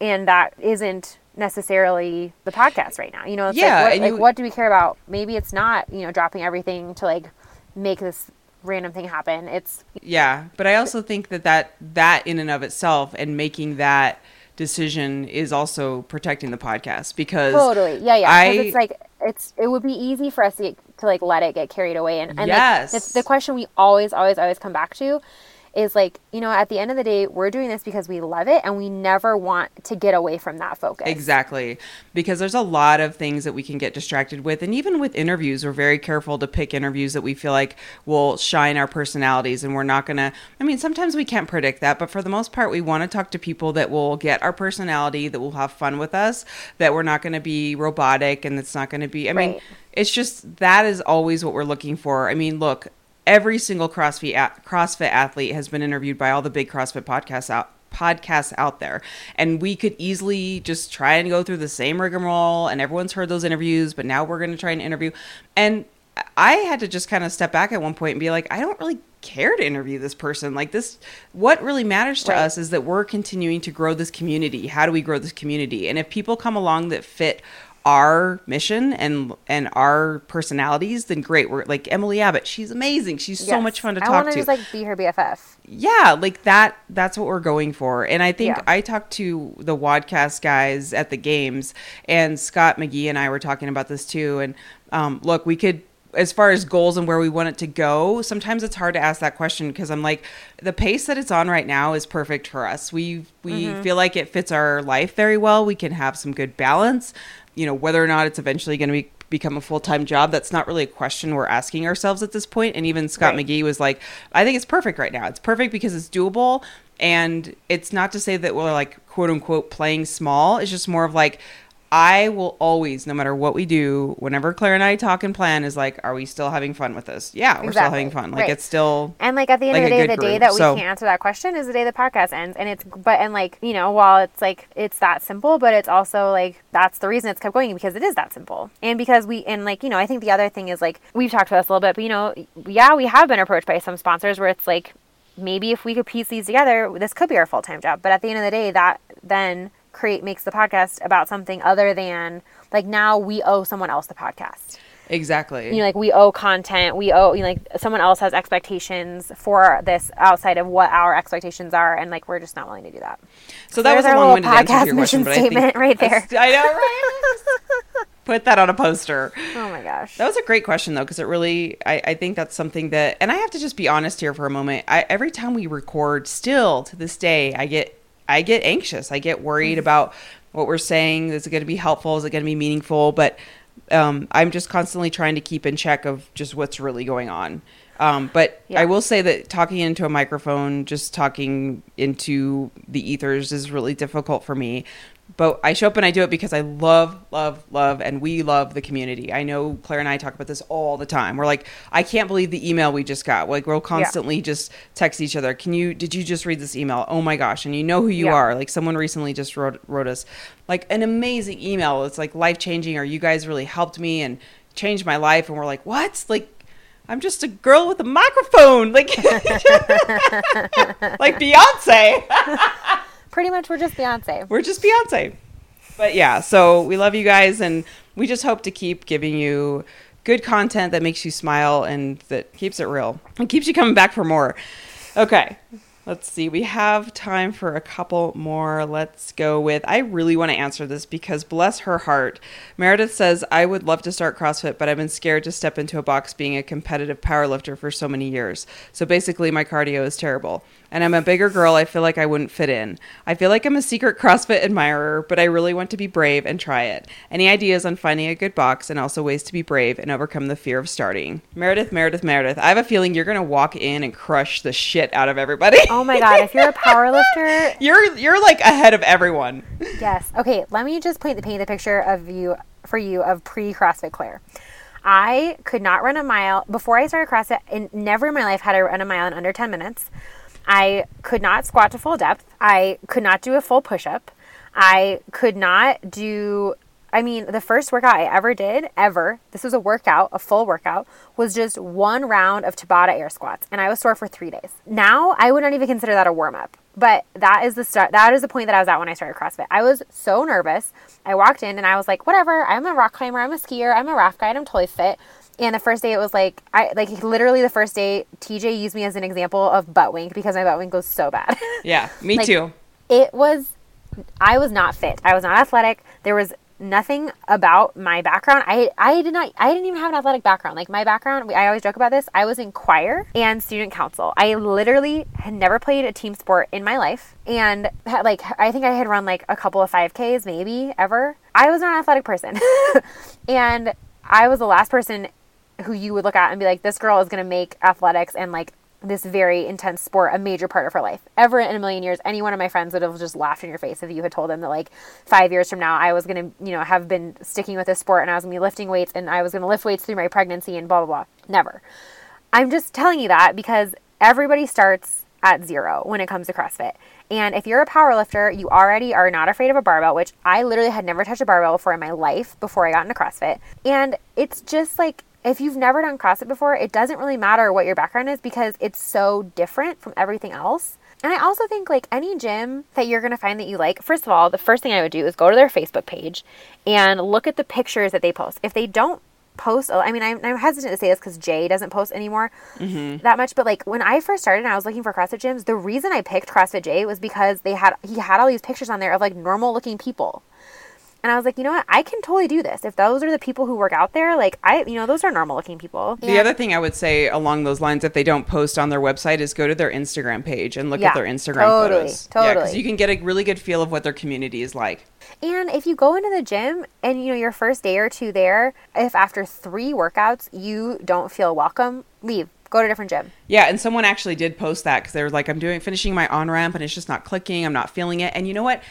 and that isn't necessarily the podcast right now. You know, it's Yeah, like, what, like you- what do we care about? Maybe it's not, you know, dropping everything to like make this random thing happen. It's Yeah, but I also think that that that in and of itself and making that decision is also protecting the podcast because totally, yeah, yeah. I- it's like it's it would be easy for us to get, to like let it get carried away, and, and Yes. like, the, the question we always, always, always come back to is like, you know, at the end of the day, we're doing this because we love it, and we never want to get away from that focus. Exactly. Because there's a lot of things that we can get distracted with. And even with interviews, we're very careful to pick interviews that we feel like will shine our personalities. And we're not going to, I mean, sometimes we can't predict that, but for the most part, we want to talk to people that will get our personality, that will have fun with us, that we're not going to be robotic and it's not going to be, I mean, it's just that is always what we're looking for. I mean, look, every single CrossFit CrossFit athlete has been interviewed by all the big CrossFit podcasts out podcasts out there. And we could easily just try and go through the same rigmarole and everyone's heard those interviews but now we're going to try and interview. And i had to just kind of step back at one point and be like i don't really care to interview this person. Like this what really matters to Right. us is that we're continuing to grow this community. How do we grow this community? And if people come along that fit our mission and and our personalities, then great. We're like Emily Abbott. She's amazing. She's so much fun to I talk to. just like be her BFF. yeah, like that. That's what we're going for. And I think Yeah. I talked to the WODcast guys at the games, and Scott McGee and I were talking about this too. And um, look, we could. As far as goals and where we want it to go, sometimes it's hard to ask that question because I'm like, the pace that it's on right now is perfect for us. We we feel like it fits our life very well. We can have some good balance. You know, whether or not it's eventually going to be become a full-time job that's not really a question we're asking ourselves at this point and even scott Right. mcgee was like i think it's perfect right now it's perfect because it's doable and it's not to say that we're like quote unquote playing small it's just more of like i will always no matter what we do whenever claire and i talk and plan is like are we still having fun with this yeah we're still having fun like Right. it's still And like at the end Like of the day, the day group. that we So- can't answer that question is the day the podcast ends. And it's but and like you know, while it's like it's that simple, but it's also like that's the reason it's kept going because it is that simple. And because we and like you know, I think the other thing is like we've talked about this a little bit, but you know, yeah, we have been approached by some sponsors where it's like maybe if we could piece these together, this could be our full time job. But at the end of the day, that then create makes the podcast about something other than like now we owe someone else the podcast exactly you know, like we owe content, we owe, you know, like someone else has expectations for this outside of what our expectations are, and like we're just not willing to do that. so that there's was a long-winded answer to podcast your question but I think- right there. i know right put that on a poster Oh my gosh. That was a great question though, because it really, I, I think that's something that, and I have to just be honest here for a moment. I, every time we record, still to this day, I get, I get anxious. I get worried about what we're saying. Is it going to be helpful? Is it going to be meaningful? But um, I'm just constantly trying to keep in check of just what's really going on. Um, but Yeah. I will say that talking into a microphone, just talking into the ethers, is really difficult for me. But I show up and I do it because I love, love, love, and we love the community. I know Claire and I talk about this all the time. We're like, I can't believe the email we just got. Like we'll constantly just text each other. Can you? Did you just read this email? Oh my gosh! And you know who you Yeah. are. Like someone recently just wrote wrote us like an amazing email. It's like life changing, or you guys really helped me and changed my life. And we're like, what? Like I'm just a girl with a microphone, like like Beyonce. Pretty much, we're just Beyonce. We're just Beyonce. But yeah, so we love you guys, and we just hope to keep giving you good content that makes you smile and that keeps it real and keeps you coming back for more. Okay. Let's see. We have time for a couple more. Let's go with. I really want to answer this because bless her heart. Meredith says, I would love to start CrossFit, but I've been scared to step into a box being a competitive powerlifter for so many years. So basically, my cardio is terrible. And I'm a bigger girl. I feel like I wouldn't fit in. I feel like I'm a secret CrossFit admirer, but I really want to be brave and try it. Any ideas on finding a good box and also ways to be brave and overcome the fear of starting? Meredith, Meredith, Meredith. I have a feeling you're going to walk in and crush the shit out of everybody. Oh my god, if you're a power lifter, You're you're like ahead of everyone. yes. Okay, let me just paint the paint the picture of you for you of pre CrossFit Claire. I could not run a mile before I started CrossFit. And never in my life had I run a mile in under ten minutes. I could not squat to full depth. I could not do a full push up. I could not do. I mean, the first workout I ever did, ever, this was a workout, a full workout, was just one round of Tabata air squats. And I was sore for three days. Now, I would not even consider that a warm up. But that is the start. That is the point that I was at when I started CrossFit. I was so nervous. I walked in and I was like, whatever. I'm a rock climber. I'm a skier. I'm a raft guide. I'm totally fit. And the first day it was like I like literally the first day TJ used me as an example of butt wink because my butt wink goes so bad. Yeah, me Like- too. it was I was not fit. I was not athletic. There was nothing about my background. I I did not I didn't even have an athletic background. Like my background, I always joke about this. I was in choir and student council. I literally had never played a team sport in my life and had, like I think I had run like a couple of 5Ks maybe ever. I was not an athletic person. and I was the last person who you would look at and be like this girl is going to make athletics and like this very intense sport a major part of her life. Ever in a million years, any one of my friends would have just laughed in your face if you had told them that like five years from now I was gonna, you know, have been sticking with this sport and I was gonna be lifting weights and I was gonna lift weights through my pregnancy and blah blah blah. Never. I'm just telling you that because everybody starts at zero when it comes to CrossFit. And if you're a power lifter, you already are not afraid of a barbell, which I literally had never touched a barbell before in my life before I got into CrossFit. And it's just like if you've never done CrossFit before, it doesn't really matter what your background is because it's so different from everything else And I also think like any gym that you're going to find that you like, first of all, the first thing I would do is go to their Facebook page and look at the pictures that they post. If they don't post, oh, I mean, I'm, I'm hesitant to say this because Jay doesn't post anymore mm-hmm. that much, but like when I first started and I was looking for CrossFit gyms, the reason I picked CrossFit Jay was because they had, he had all these pictures on there of like normal looking people. And I was like, you know what? I can totally do this. If those are the people who work out there, like I, you know, those are normal looking people. The other thing I would say along those lines, if they don't post on their website, is go to their Instagram page and look Yeah, at their Instagram totally, photos. Yeah, because you can get a really good feel of what their community is like. And if you go into the gym and you know your first day or two there, if after three workouts you don't feel welcome, leave. Go to a different gym. Yeah, and someone actually did post that because they were like, "I'm doing finishing my on ramp and it's just not clicking. I'm not feeling it." And you know what?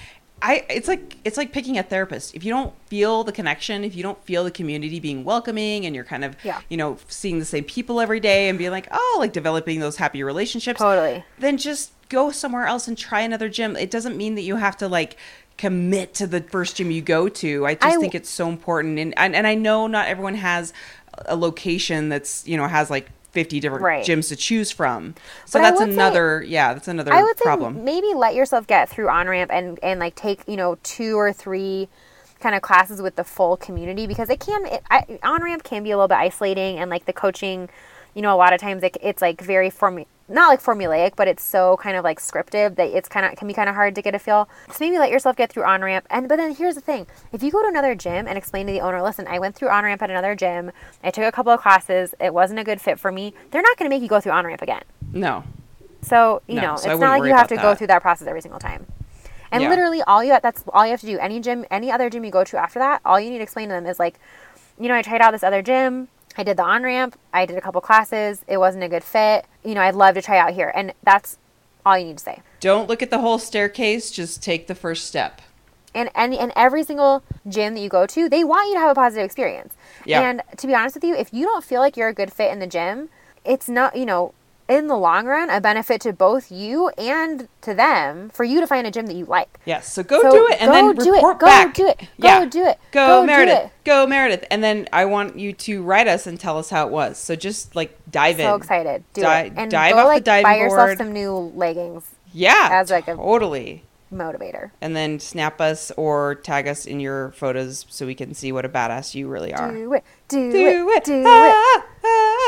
I it's like it's like picking a therapist. If you don't feel the connection, if you don't feel the community being welcoming, and you're kind of Yeah. you know seeing the same people every day and being like, oh, like developing those happy relationships, Totally. then just go somewhere else and try another gym. It doesn't mean that you have to like commit to the first gym you go to. I just I- think it's so important, and, and and I know not everyone has a location that's you know has like. 50 different Right. gyms to choose from. So But that's would say- another, yeah, that's another I would say problem. maybe let yourself get through on ramp and and like take you know two or three kind of classes with the full community because it can on ramp can be a little bit isolating and like the coaching, you know, a lot of times it, it's like very form not like formulaic, but it's so kind of like scripted that it's kind of can be kind of hard to get a feel. So maybe let yourself get through on ramp. And but then here's the thing: if you go to another gym and explain to the owner, listen, I went through on ramp at another gym, I took a couple of classes, it wasn't a good fit for me. They're not going to make you go through on ramp again. No. So you No, know, so it's wouldn't like you have to go through that process every single time. And Yeah. literally, all you that's all you have to do. Any gym, any other gym you go to after that, all you need to explain to them is like, you know, I tried out this other gym. I did the on ramp. I did a couple classes. It wasn't a good fit. You know, I'd love to try out here, and that's all you need to say. Don't look at the whole staircase, just take the first step. And any and every single gym that you go to, they want you to have a positive experience. Yeah. And to be honest with you, if you don't feel like you're a good fit in the gym, it's not, you know, in the long run, a benefit to both you and to them for you to find a gym that you like. Yes. So go So do it and go then do it. Go back. do it. Go yeah. do it. Go, Go do Meredith. it. Go Meredith. And then I want you to write us and tell us how it was. So just like dive in. So excited. Do Di- it. And dive go off the like diving buy yourself board. some new leggings Yeah. as like a- totally. motivator. And then snap us or tag us in your photos so we can see what a badass you really are. Do it. Do, Do it. it. Do it. Ah, ah.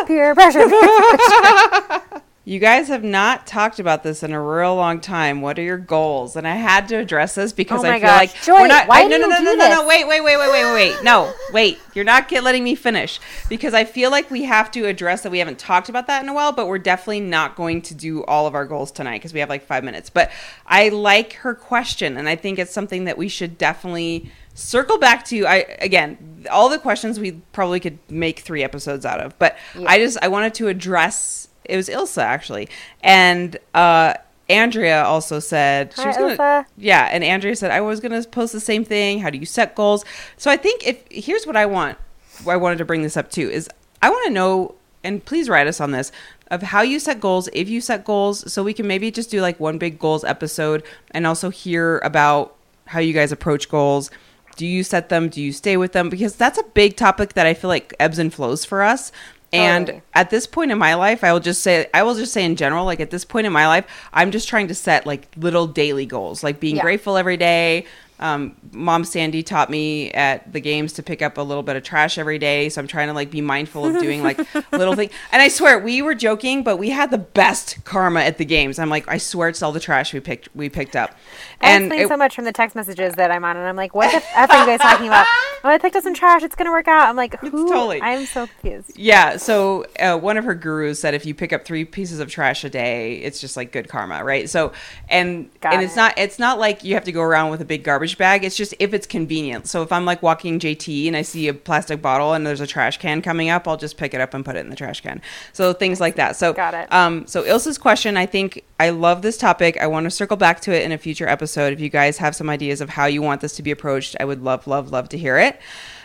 Peer pressure. Peer pressure. You guys have not talked about this in a real long time. What are your goals? And I had to address this because Oh I feel gosh. like Joy, we're not. why I, do no, no, no, no, no, no. Wait, wait, wait, wait, wait, wait. No, wait. You're not letting me finish because I feel like we have to address that we haven't talked about that in a while. But we're definitely not going to do all of our goals tonight because we have like five minutes. But I like her question, and I think it's something that we should definitely circle back to. I again, all the questions we probably could make three episodes out of, but Yeah. I just I wanted to address. It was Ilsa actually, and uh, Andrea also said she was gonna. Ilsa. Yeah, and Andrea said I was gonna post the same thing. How do you set goals? So I think if here's what I want. Why I wanted to bring this up too is I want to know, and please write us on this of how you set goals, if you set goals, so we can maybe just do like one big goals episode, and also hear about how you guys approach goals. Do you set them? Do you stay with them? Because that's a big topic that I feel like ebbs and flows for us. And at this point in my life, I will just say, I will just say in general, like at this point in my life, I'm just trying to set like little daily goals, like being Yeah. grateful every day. Um, Mom Sandy taught me at the games to pick up a little bit of trash every day, so I'm trying to like be mindful of doing like little things. And I swear, we were joking, but we had the best karma at the games. I'm like, I swear, it's all the trash we picked we picked up. I And it- so much from the text messages that I'm on, and I'm like, "What the f are you guys talking about?" Oh, I picked up some trash. It's gonna work out. I'm like, "Who?" totally- I'm so confused. Yeah, so uh, one of her gurus said if you pick up three pieces of trash a day, it's just like good karma, right? So, and Got and it's not it's not like you have to go around with a big garbage bag. It's just if it's convenient. So if I'm like walking JT and I see a plastic bottle and there's a trash can coming up, I'll just pick it up and put it in the trash can. So things like that. So Got it. Um, so Ilsa's question, I think I love this topic. I want to circle back to it in a future episode. If you guys have some ideas of how you want this to be approached, I would love, love, love to hear it.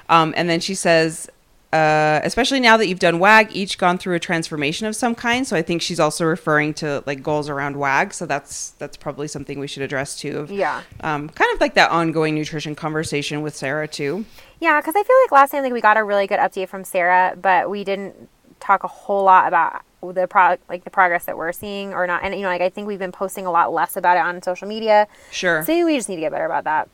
Um, and then she says, uh, especially now that you've done WAG, each gone through a transformation of some kind. So I think she's also referring to like goals around WAG. So that's that's probably something we should address too. Of, Yeah. Um, kind of like that ongoing nutrition conversation with Sarah too. Yeah, because I feel like last time like we got a really good update from Sarah, but we didn't talk a whole lot about the pro like the progress that we're seeing or not. And you know, like I think we've been posting a lot less about it on social media. Sure. So we just need to get better about that.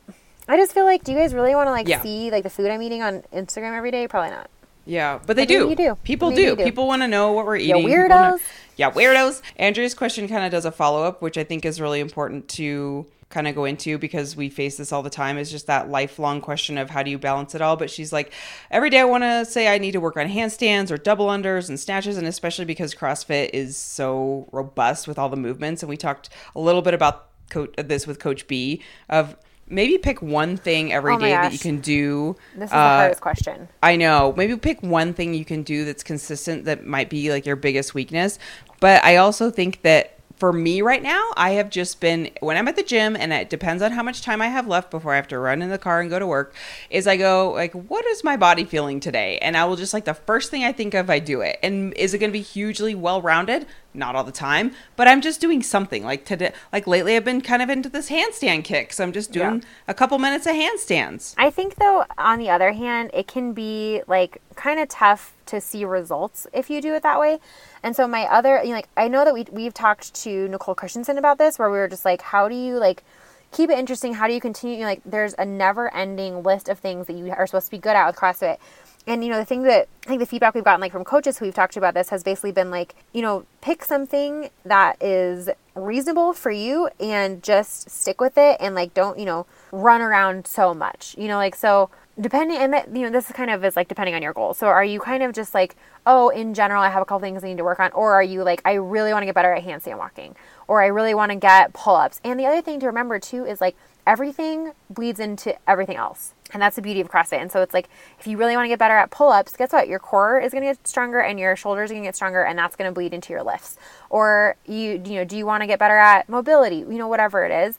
I just feel like, do you guys really want to like Yeah. see like the food I'm eating on Instagram every day? Probably not. Yeah, but they do. you do. People do. you do. People want to know what we're eating. Wanna- weirdos. Yeah, weirdos. Andrea's question kind of does a follow up, which I think is really important to kind of go into because we face this all the time. Is just that lifelong question of how do you balance it all. But she's like, every day I want to say I need to work on handstands or double unders and snatches, and especially because CrossFit is so robust with all the movements. And we talked a little bit about co- this with Coach B of maybe pick one thing every Oh day that you can do. This is the uh, hardest question. I know. Maybe pick one thing you can do that's consistent that might be like your biggest weakness. But I also think that for me right now, I have just been when I'm at the gym and it depends on how much time I have left before I have to run in the car and go to work, is I go like what is my body feeling today? And I will just like the first thing I think of I do it. And is it going to be hugely well-rounded? Not all the time, but I'm just doing something. Like today like lately I've been kind of into this handstand kick. So I'm just doing Yeah. a couple minutes of handstands. I think though, on the other hand, it can be like kind of tough to see results if you do it that way. And so my other, you know, like I know that we we've talked to Nicole Christensen about this, where we were just like, how do you like keep it interesting? How do you continue? You know, like there's a never-ending list of things that you are supposed to be good at with CrossFit. And you know the thing that I think the feedback we've gotten like from coaches who we've talked to about this has basically been like you know pick something that is reasonable for you and just stick with it and like don't you know run around so much you know like so depending and that you know this is kind of is like depending on your goal so are you kind of just like oh in general i have a couple things i need to work on or are you like i really want to get better at handstand walking or i really want to get pull-ups and the other thing to remember too is like everything bleeds into everything else and that's the beauty of CrossFit. And so it's like if you really want to get better at pull-ups, guess what? Your core is going to get stronger and your shoulders are going to get stronger and that's going to bleed into your lifts. Or you you know, do you want to get better at mobility? You know, whatever it is.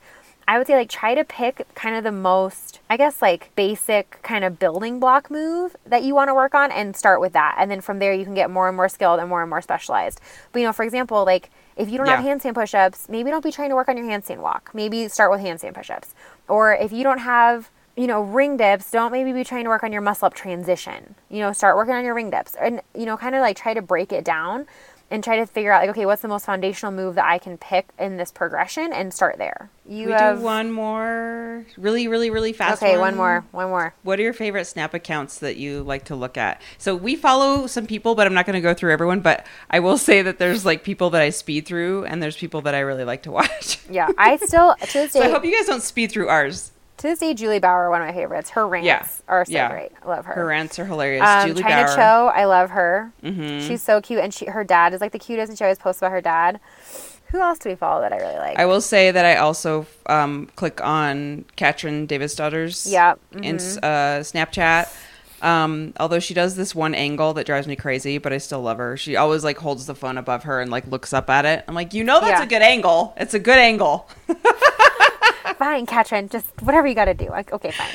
I would say like try to pick kind of the most, I guess like basic kind of building block move that you want to work on and start with that. And then from there you can get more and more skilled and more and more specialized. But you know, for example, like if you don't have handstand push-ups, maybe don't be trying to work on your handstand walk. Maybe start with handstand push-ups. Or if you don't have you know, ring dips, don't maybe be trying to work on your muscle up transition. You know, start working on your ring dips and, you know, kind of like try to break it down and try to figure out, like, okay, what's the most foundational move that I can pick in this progression and start there. You we have. do one more really, really, really fast. okay, one more. One more. What are your favorite Snap accounts that you like to look at? So we follow some people, but I'm not going to go through everyone. But I will say that there's like people that I speed through, and there's people that I really like to watch. Yeah, I still, to this so I hope you guys don't speed through ours. To this day, Julie Bauer, one of my favorites. Her rants Yeah. are so Yeah. great. I love her. Her rants are hilarious. Um, Julie China Bauer. Cho, I love her. Mhm. She's so cute, and she her dad is like the cutest, and she always posts about her dad. Who else do we follow that I really like? I will say that I also um, click on Katrin Davidsdottir's Yeah, in uh, Snapchat. Um, although she does this one angle that drives me crazy, but I still love her. She always like holds the phone above her and like looks up at it. I'm like, you know, that's Yeah. a good angle. It's a good angle. fine, Katrin, just whatever you got to do. Like, okay, fine.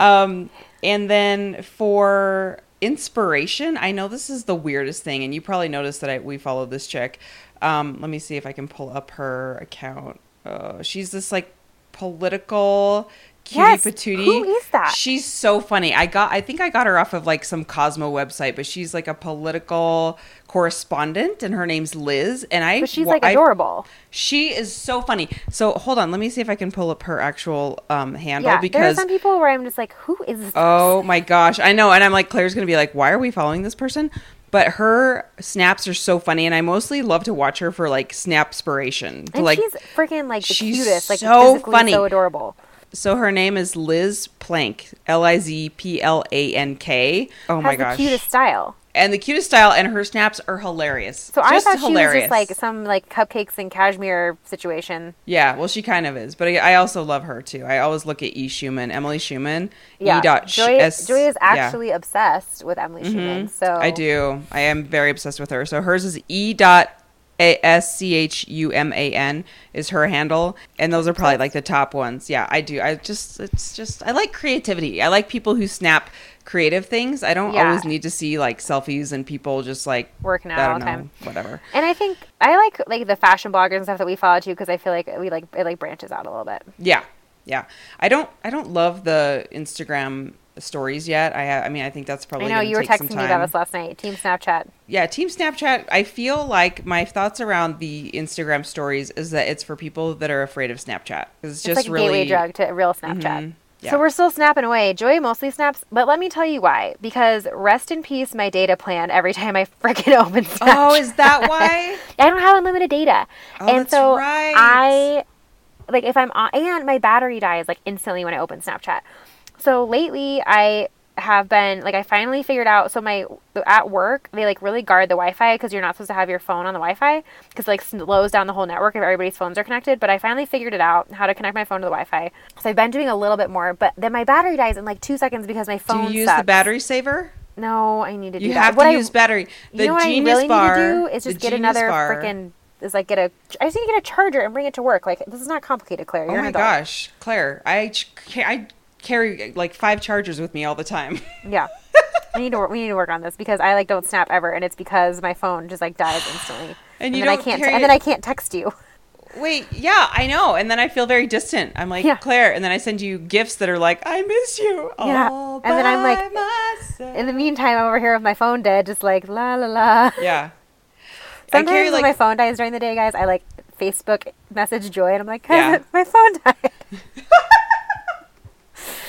Um, and then for inspiration, I know this is the weirdest thing, and you probably noticed that I, we follow this chick. Um, let me see if I can pull up her account. Uh, she's this like political cutie Yes, patootie. who is that? She's so funny. I got, I think I got her off of like some Cosmo website, but she's like a political correspondent, and her name's Liz. And I, But she's like I- adorable. she is so funny. So hold on, let me see if I can pull up her actual um, handle Yeah, there are because some people where I'm just like, who is this? Oh my gosh, I know, and I'm like, Claire's gonna be like, why are we following this person? But her snaps are so funny, and I mostly love to watch her for like snap inspiration. and like, she's freaking like the she's cutest, like so funny. so adorable. So her name is Liz Plank, L I Z P L A N K. Oh Has my the cutest style. and the cutest style, and her snaps are hilarious. So I Just thought she was just like some like cupcakes and cashmere situation. Yeah, well, she kind of is, but I, I also love her too. I always look at E. Schuman, Emily Schuman. Yeah, E. Dot sh- Joy, S- Joy is yeah. actually obsessed with Emily mm-hmm. Schuman. So I do. I am very obsessed with her. So hers is E dot A S C H U M A N is her handle, and those are probably like the top ones. Yeah, I do. I just it's just I like creativity. I like people who snap creative things. I don't Yeah. always need to see like selfies and people just like Working out all the time. whatever. And I think I like like the fashion bloggers and stuff that we follow too because I feel like we like it like branches out a little bit. Yeah, yeah. I don't I don't love the Instagram stories yet. I I mean, I think that's probably. I know you were texting me about this last night. Team Snapchat. Yeah, Team Snapchat. I feel like my thoughts around the Instagram stories is that it's for people that are afraid of Snapchat. It's It's just like a really gateway drug to real Snapchat. Mhm. Yeah. So we're still snapping away. Joy mostly snaps, but let me tell you why. Because rest in peace, my data plan every time I freaking open Snapchat. Oh, is that why? I don't have unlimited data. Oh, and so right. I like if I'm on and my battery dies like instantly when I open Snapchat. So lately I have been like I finally figured out so my at work they like really guard the Wi-Fi because you're not supposed to have your phone on the Wi-Fi because like slows down the whole network if everybody's phones are connected. But I finally figured it out how to connect my phone to the Wi-Fi. So I've been doing a little bit more, but then my battery dies in like two seconds because my phone. Do you use sucks. the battery saver? No, I need to do You that. have What to I- use battery. The you know what Genius I really bar, need to do is just get another freaking is like get a I just need to get a charger and bring it to work. Like this is not complicated, Claire. You're Oh my gosh, Claire, I I carry like five chargers with me all the time. Yeah. we need to work, we need to work on this because I like don't snap ever and it's because my phone just like dies instantly. And you then I don't can't carry and then I can't text you. Wait, yeah, I know. And then I feel very distant. I'm like, Yeah. Claire, and then I send you gifts that are like, I miss you. Yeah. And then I'm like- myself." In the meantime, I'm over here with my phone dead, just like la la la. yeah. I Sometimes carry when like my phone dies during the day, guys, I like Facebook message Joy and I'm like, Yeah. my phone died.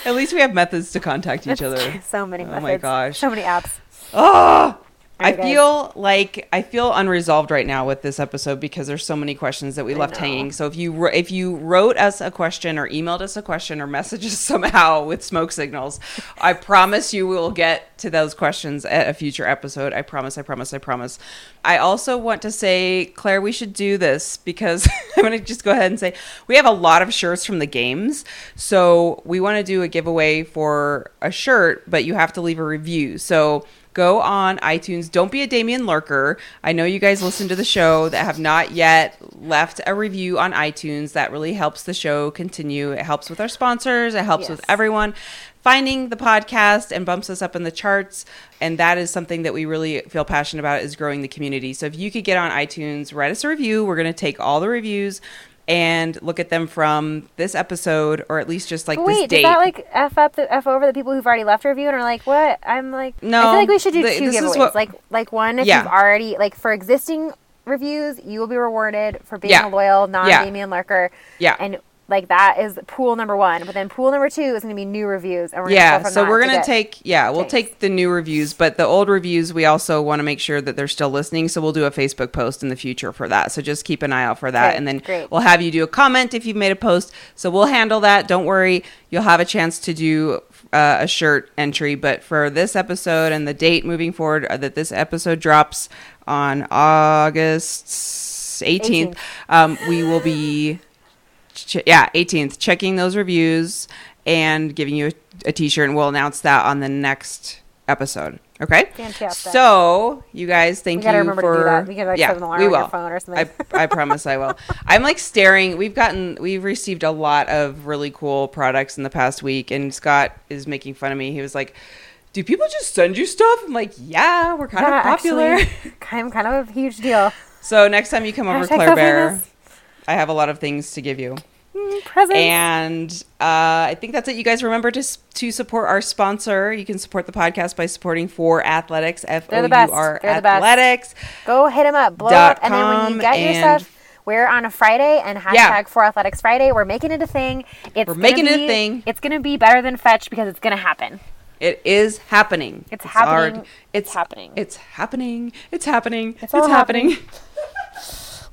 At least we have methods to contact each other. so many Oh methods. my gosh. So many apps. Oh, I feel like I feel unresolved right now with this episode because there's so many questions that we I left know. hanging. So if you if you wrote us a question or emailed us a question or messaged us somehow with smoke signals, I promise you we will get to those questions at a future episode. I promise. I promise. I promise. I also want to say, Claire, we should do this because I'm going to just go ahead and say we have a lot of shirts from the games. So we want to do a giveaway for a shirt, but you have to leave a review. So go on iTunes. Don't be a Damien Lurker. I know you guys listen to the show that have not yet left a review on iTunes. That really helps the show continue. It helps with our sponsors, it helps with everyone finding the podcast and bumps us up in the charts. And that is something that we really feel passionate about is growing the community. So if you could get on iTunes, write us a review. We're going to take all the reviews and look at them from this episode or at least just like But this wait, date. does that like f up the f over the people who've already left a review and are like, what? I'm like, No, I feel like we should do th- two giveaways. what- like, like one if Yeah. you've already like for existing reviews, you will be rewarded for being Yeah. a loyal non Yeah. Lurker. Yeah. and like that is pool number one. But then pool number two is going to be new reviews, and we're yeah gonna go so we're gonna take yeah we'll Thanks. take the new reviews but the old reviews we also want to make sure that they're still listening so we'll do a facebook post in the future for that so just keep an eye out for that Great, and then great. we'll have you do a comment if you've made a post so we'll handle that don't worry you'll have a chance to do uh, a shirt entry but for this episode and the date moving forward uh, that this episode drops on august 18th, 18th. Um, we will be ch- yeah 18th checking those reviews and giving you a, a t-shirt and we'll announce that on the next episode okay Fantastic. so you guys thank you remember for to do that. We can, like, yeah set an alarm we on your phone or something. I, I promise i will i'm like staring we've gotten we've received a lot of really cool products in the past week and scott is making fun of me he was like do people just send you stuff i'm like yeah we're kind Yeah, of popular actually, I'm kind of a huge deal. so next time you come over claire bear i have a lot of things to give you presents. and uh, I think that's it. You guys remember to to support our sponsor. You can support the podcast by supporting Four Athletics. F the best. R They're the best. Athletics. Go hit them up, blow up, and then when you get your and- stuff, we're on a Friday and hashtag Yeah. Four Athletics Friday. We're making it a thing. It's We're making it a thing. It's gonna be better than Fetch because it's gonna happen. It is happening. It's our- happening. it's It's happening. It's happening. It's happening. It's, all happening.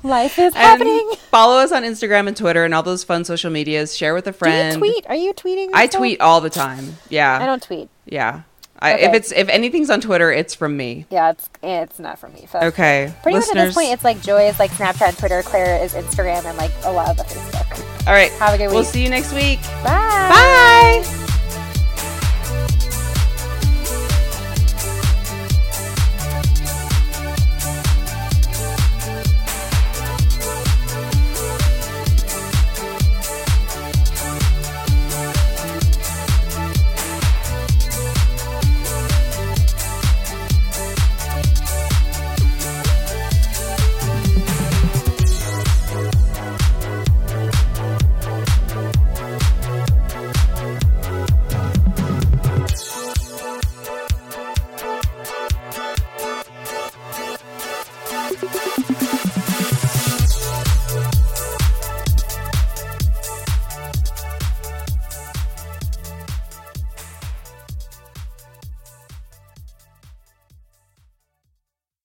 Life is happening. follow us on Instagram and Twitter and all those fun social medias. Share with a Do friend. you tweet? Are you tweeting? I yourself? tweet all the time. Yeah. I don't tweet. Yeah. I, If it's if anything's on Twitter, it's from me. Yeah, it's it's not from me. Fetch. Okay. Pretty much at this point, it's like Joy is like Snapchat, Twitter, Claire is Instagram, and like a lot of the Facebook. all right. Have a good week. We'll see you next week. Bye. Bye.